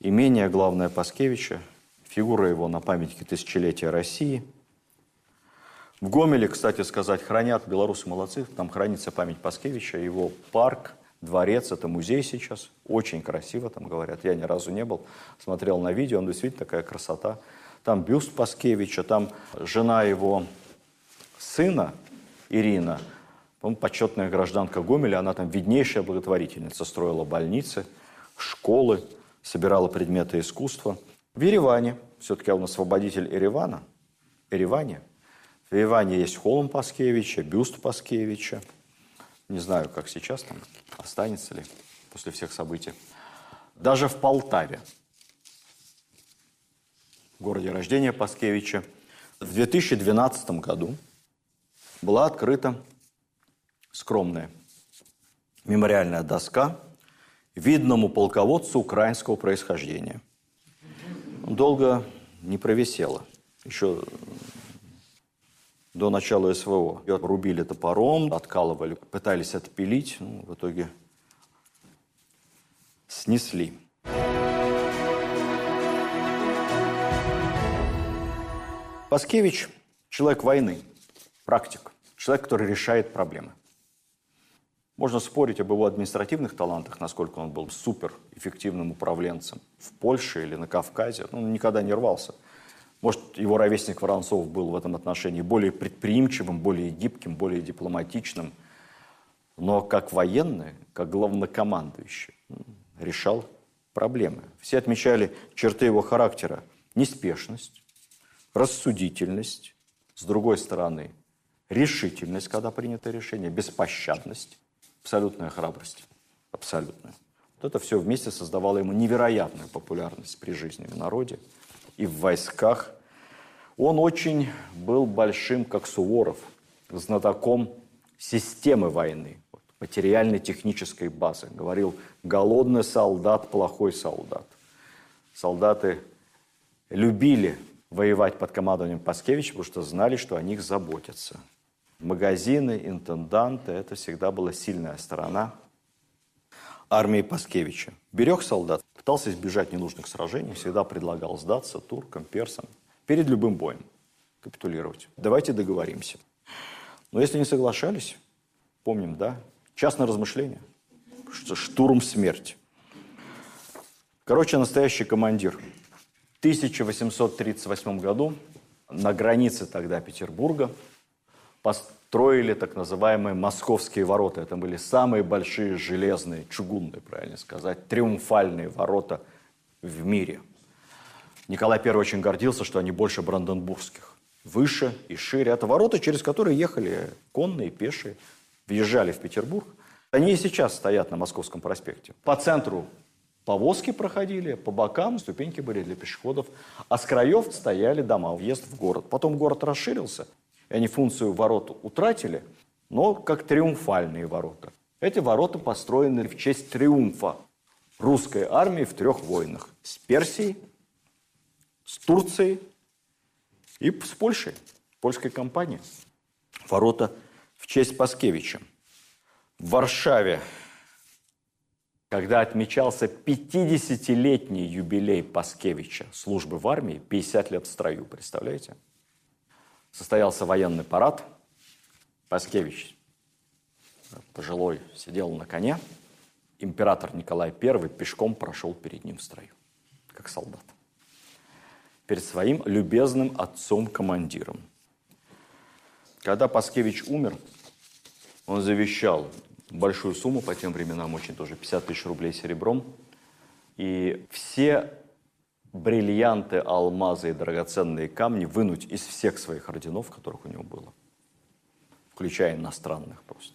имение, главное, Паскевича, фигура его на памятнике тысячелетия России. В Гомеле, кстати сказать, хранят, белорусы молодцы, там хранится память Паскевича, его парк, дворец, это музей сейчас, очень красиво там говорят, я ни разу не был, смотрел на видео, он действительно такая красота. Там бюст Паскевича, там жена его сына, Ирина, почетная гражданка Гомеля, она там виднейшая благотворительница, строила больницы, школы, собирала предметы искусства. В Ереване, все-таки он освободитель Еревана, Ереване. В Ереване есть холм Паскевича, бюст Паскевича. Не знаю, как сейчас там, останется ли после всех событий. Даже в Полтаве, в городе рождения Паскевича, в 2012 году была открыта скромная мемориальная доска видному полководцу украинского происхождения. Долго не провисела. Еще до начала СВО. Ее рубили топором, откалывали, пытались отпилить. Ну, в итоге снесли. Паскевич – человек войны, практик, человек, который решает проблемы – можно спорить об его административных талантах, насколько он был суперэффективным управленцем в Польше или на Кавказе. Ну, он никогда не рвался. Может, его ровесник Воронцов был в этом отношении более предприимчивым, более гибким, более дипломатичным. Но как военный, как главнокомандующий, решал проблемы. Все отмечали черты его характера. Неспешность, рассудительность, с другой стороны, решительность, когда принято решение, беспощадность абсолютная храбрость. Абсолютная. Вот это все вместе создавало ему невероятную популярность при жизни в народе и в войсках. Он очень был большим, как Суворов, знатоком системы войны, материальной технической базы. Говорил, голодный солдат, плохой солдат. Солдаты любили воевать под командованием Паскевича, потому что знали, что о них заботятся магазины, интенданты – это всегда была сильная сторона армии Паскевича. Берег солдат, Пытался избежать ненужных сражений, всегда предлагал сдаться туркам, персам перед любым боем, капитулировать. Давайте договоримся. Но если не соглашались, помним, да, частное размышление, что штурм смерти. Короче, настоящий командир. В 1838 году на границе тогда Петербурга построили так называемые московские ворота. Это были самые большие железные, чугунные, правильно сказать, триумфальные ворота в мире. Николай I очень гордился, что они больше бранденбургских. Выше и шире. Это ворота, через которые ехали конные, пешие, въезжали в Петербург. Они и сейчас стоят на Московском проспекте. По центру повозки проходили, по бокам ступеньки были для пешеходов, а с краев стояли дома, въезд в город. Потом город расширился, и они функцию ворот утратили, но как триумфальные ворота. Эти ворота построены в честь триумфа русской армии в трех войнах. С Персией, с Турцией и с Польшей, польской компанией. Ворота в честь Паскевича. В Варшаве, когда отмечался 50-летний юбилей Паскевича службы в армии, 50 лет в строю, представляете? Состоялся военный парад. Паскевич, пожилой, сидел на коне. Император Николай I пешком прошел перед ним в строю, как солдат. Перед своим любезным отцом-командиром. Когда Паскевич умер, он завещал большую сумму, по тем временам очень тоже, 50 тысяч рублей серебром. И все бриллианты, алмазы и драгоценные камни вынуть из всех своих орденов, которых у него было, включая иностранных просто.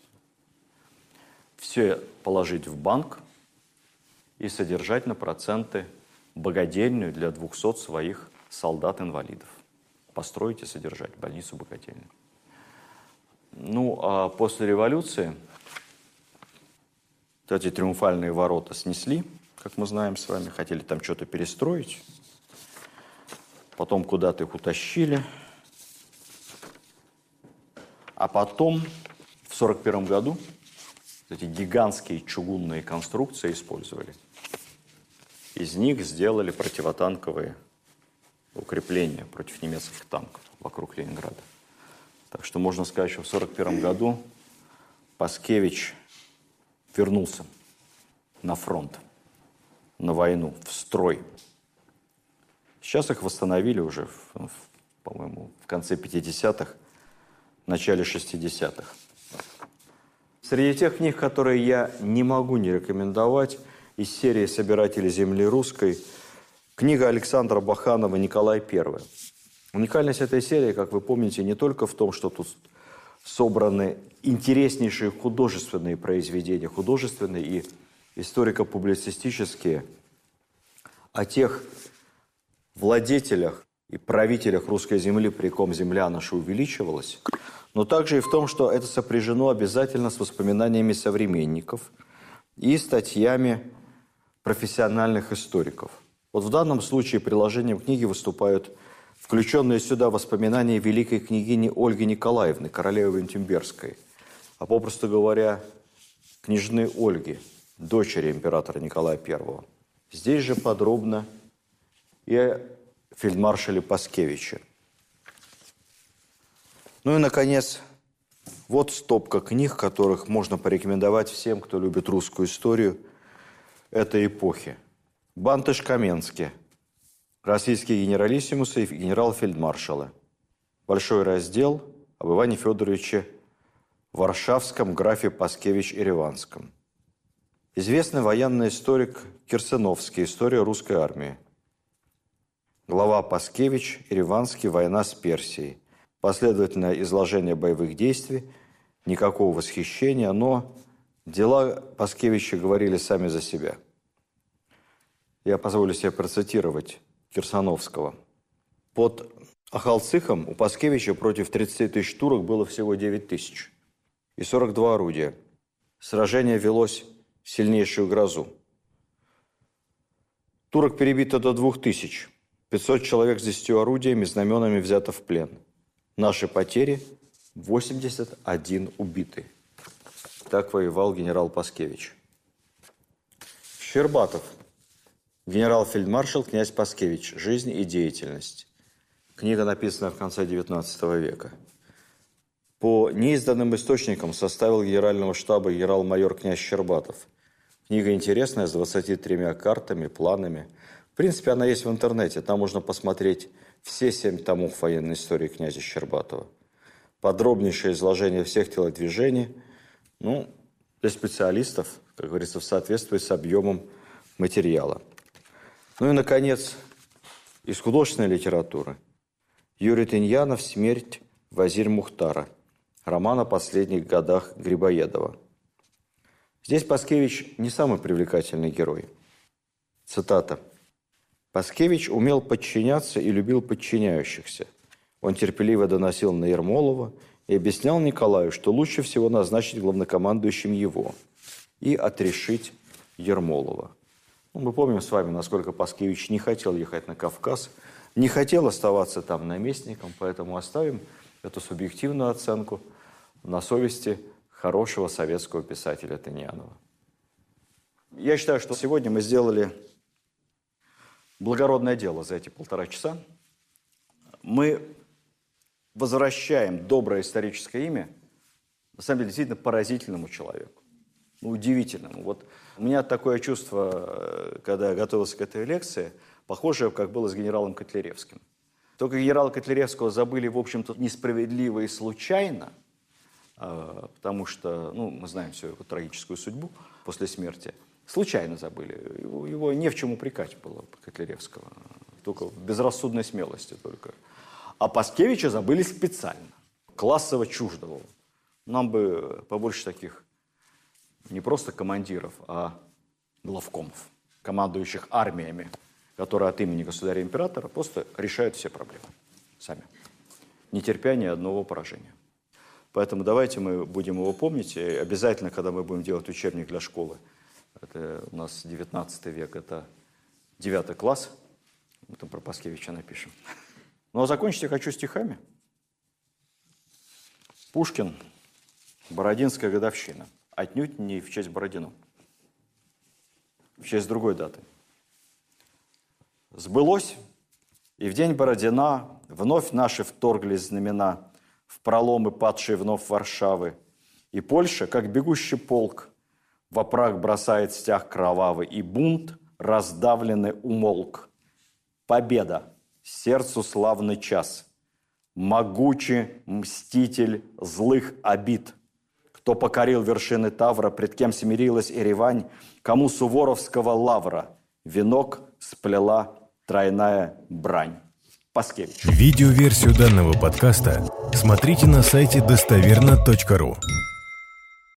Все положить в банк и содержать на проценты богадельную для 200 своих солдат-инвалидов. Построить и содержать больницу богадельную. Ну, а после революции эти триумфальные ворота снесли, как мы знаем с вами, хотели там что-то перестроить. Потом куда-то их утащили. А потом, в 1941 году, эти гигантские чугунные конструкции использовали. Из них сделали противотанковые укрепления против немецких танков вокруг Ленинграда. Так что можно сказать, что в 1941 году Паскевич вернулся на фронт, на войну, в строй. Сейчас их восстановили уже, по-моему, в конце 50-х, начале 60-х. Среди тех книг, которые я не могу не рекомендовать, из серии «Собиратели земли русской», книга Александра Баханова «Николай I». Уникальность этой серии, как вы помните, не только в том, что тут собраны интереснейшие художественные произведения, художественные и историко-публицистические, о тех владетелях и правителях русской земли, при ком земля наша увеличивалась, но также и в том, что это сопряжено обязательно с воспоминаниями современников и статьями профессиональных историков. Вот в данном случае приложением книги выступают включенные сюда воспоминания великой княгини Ольги Николаевны, королевы Вентимберской, а попросту говоря, княжны Ольги, дочери императора Николая I. Здесь же подробно и о фельдмаршале Паскевиче. Ну и, наконец, вот стопка книг, которых можно порекомендовать всем, кто любит русскую историю этой эпохи. Бантыш Каменский – российские генералиссимусы и генерал-фельдмаршалы. Большой раздел об Иване Федоровиче Варшавском, графе Паскевич Ереванском. Известный военный историк Кирсеновский «История русской армии». Глава Паскевич, Ереванский, война с Персией. Последовательное изложение боевых действий, никакого восхищения, но дела Паскевича говорили сами за себя. Я позволю себе процитировать Кирсановского. Под Ахалцихом у Паскевича против 30 тысяч турок было всего 9 тысяч и 42 орудия. Сражение велось сильнейшую грозу. Турок перебито до 2 тысяч. 500 человек с 10 орудиями, знаменами взято в плен. Наши потери – 81 убитый. Так воевал генерал Паскевич. Щербатов – Генерал-фельдмаршал князь Паскевич. Жизнь и деятельность. Книга написана в конце XIX века. По неизданным источникам составил генерального штаба генерал-майор князь Щербатов. Книга интересная, с 23 картами, планами. В принципе, она есть в интернете. Там можно посмотреть все семь томов военной истории князя Щербатова. Подробнейшее изложение всех телодвижений. Ну, для специалистов, как говорится, в соответствии с объемом материала. Ну и, наконец, из художественной литературы. Юрий Тыньянов «Смерть Вазирь Мухтара». Роман о последних годах Грибоедова. Здесь Паскевич не самый привлекательный герой. Цитата. «Паскевич умел подчиняться и любил подчиняющихся. Он терпеливо доносил на Ермолова и объяснял Николаю, что лучше всего назначить главнокомандующим его и отрешить Ермолова. Ну, мы помним с вами, насколько Паскевич не хотел ехать на Кавказ, не хотел оставаться там наместником, поэтому оставим эту субъективную оценку на совести хорошего советского писателя Тыньянова. Я считаю, что сегодня мы сделали благородное дело за эти полтора часа. Мы возвращаем доброе историческое имя, на самом деле, действительно поразительному человеку ну, удивительному. Вот у меня такое чувство, э, когда я готовился к этой лекции, похожее, как было с генералом Котляревским. Только генерала Котляревского забыли, в общем-то, несправедливо и случайно, э, потому что, ну, мы знаем всю его трагическую судьбу после смерти. Случайно забыли. Его, его не в чем упрекать было Котляревского. Только в безрассудной смелости только. А Паскевича забыли специально. Классово чуждого. Нам бы побольше таких не просто командиров, а главкомов, командующих армиями, которые от имени государя-императора просто решают все проблемы сами, не терпя ни одного поражения. Поэтому давайте мы будем его помнить. И обязательно, когда мы будем делать учебник для школы, это у нас 19 век, это 9 класс, мы там про Паскевича напишем. Ну а закончить я хочу стихами. Пушкин, Бородинская годовщина – отнюдь не в честь Бородину, в честь другой даты. Сбылось, и в день Бородина вновь наши вторглись знамена в проломы падшие вновь Варшавы, и Польша, как бегущий полк, в прах бросает стяг кровавый, и бунт раздавленный умолк. Победа, сердцу славный час, могучий мститель злых обид – кто покорил вершины Тавра, пред кем смирилась Еревань, кому Суворовского лавра венок сплела тройная брань. Паскевич. Видеоверсию данного подкаста смотрите на сайте достоверно.ру.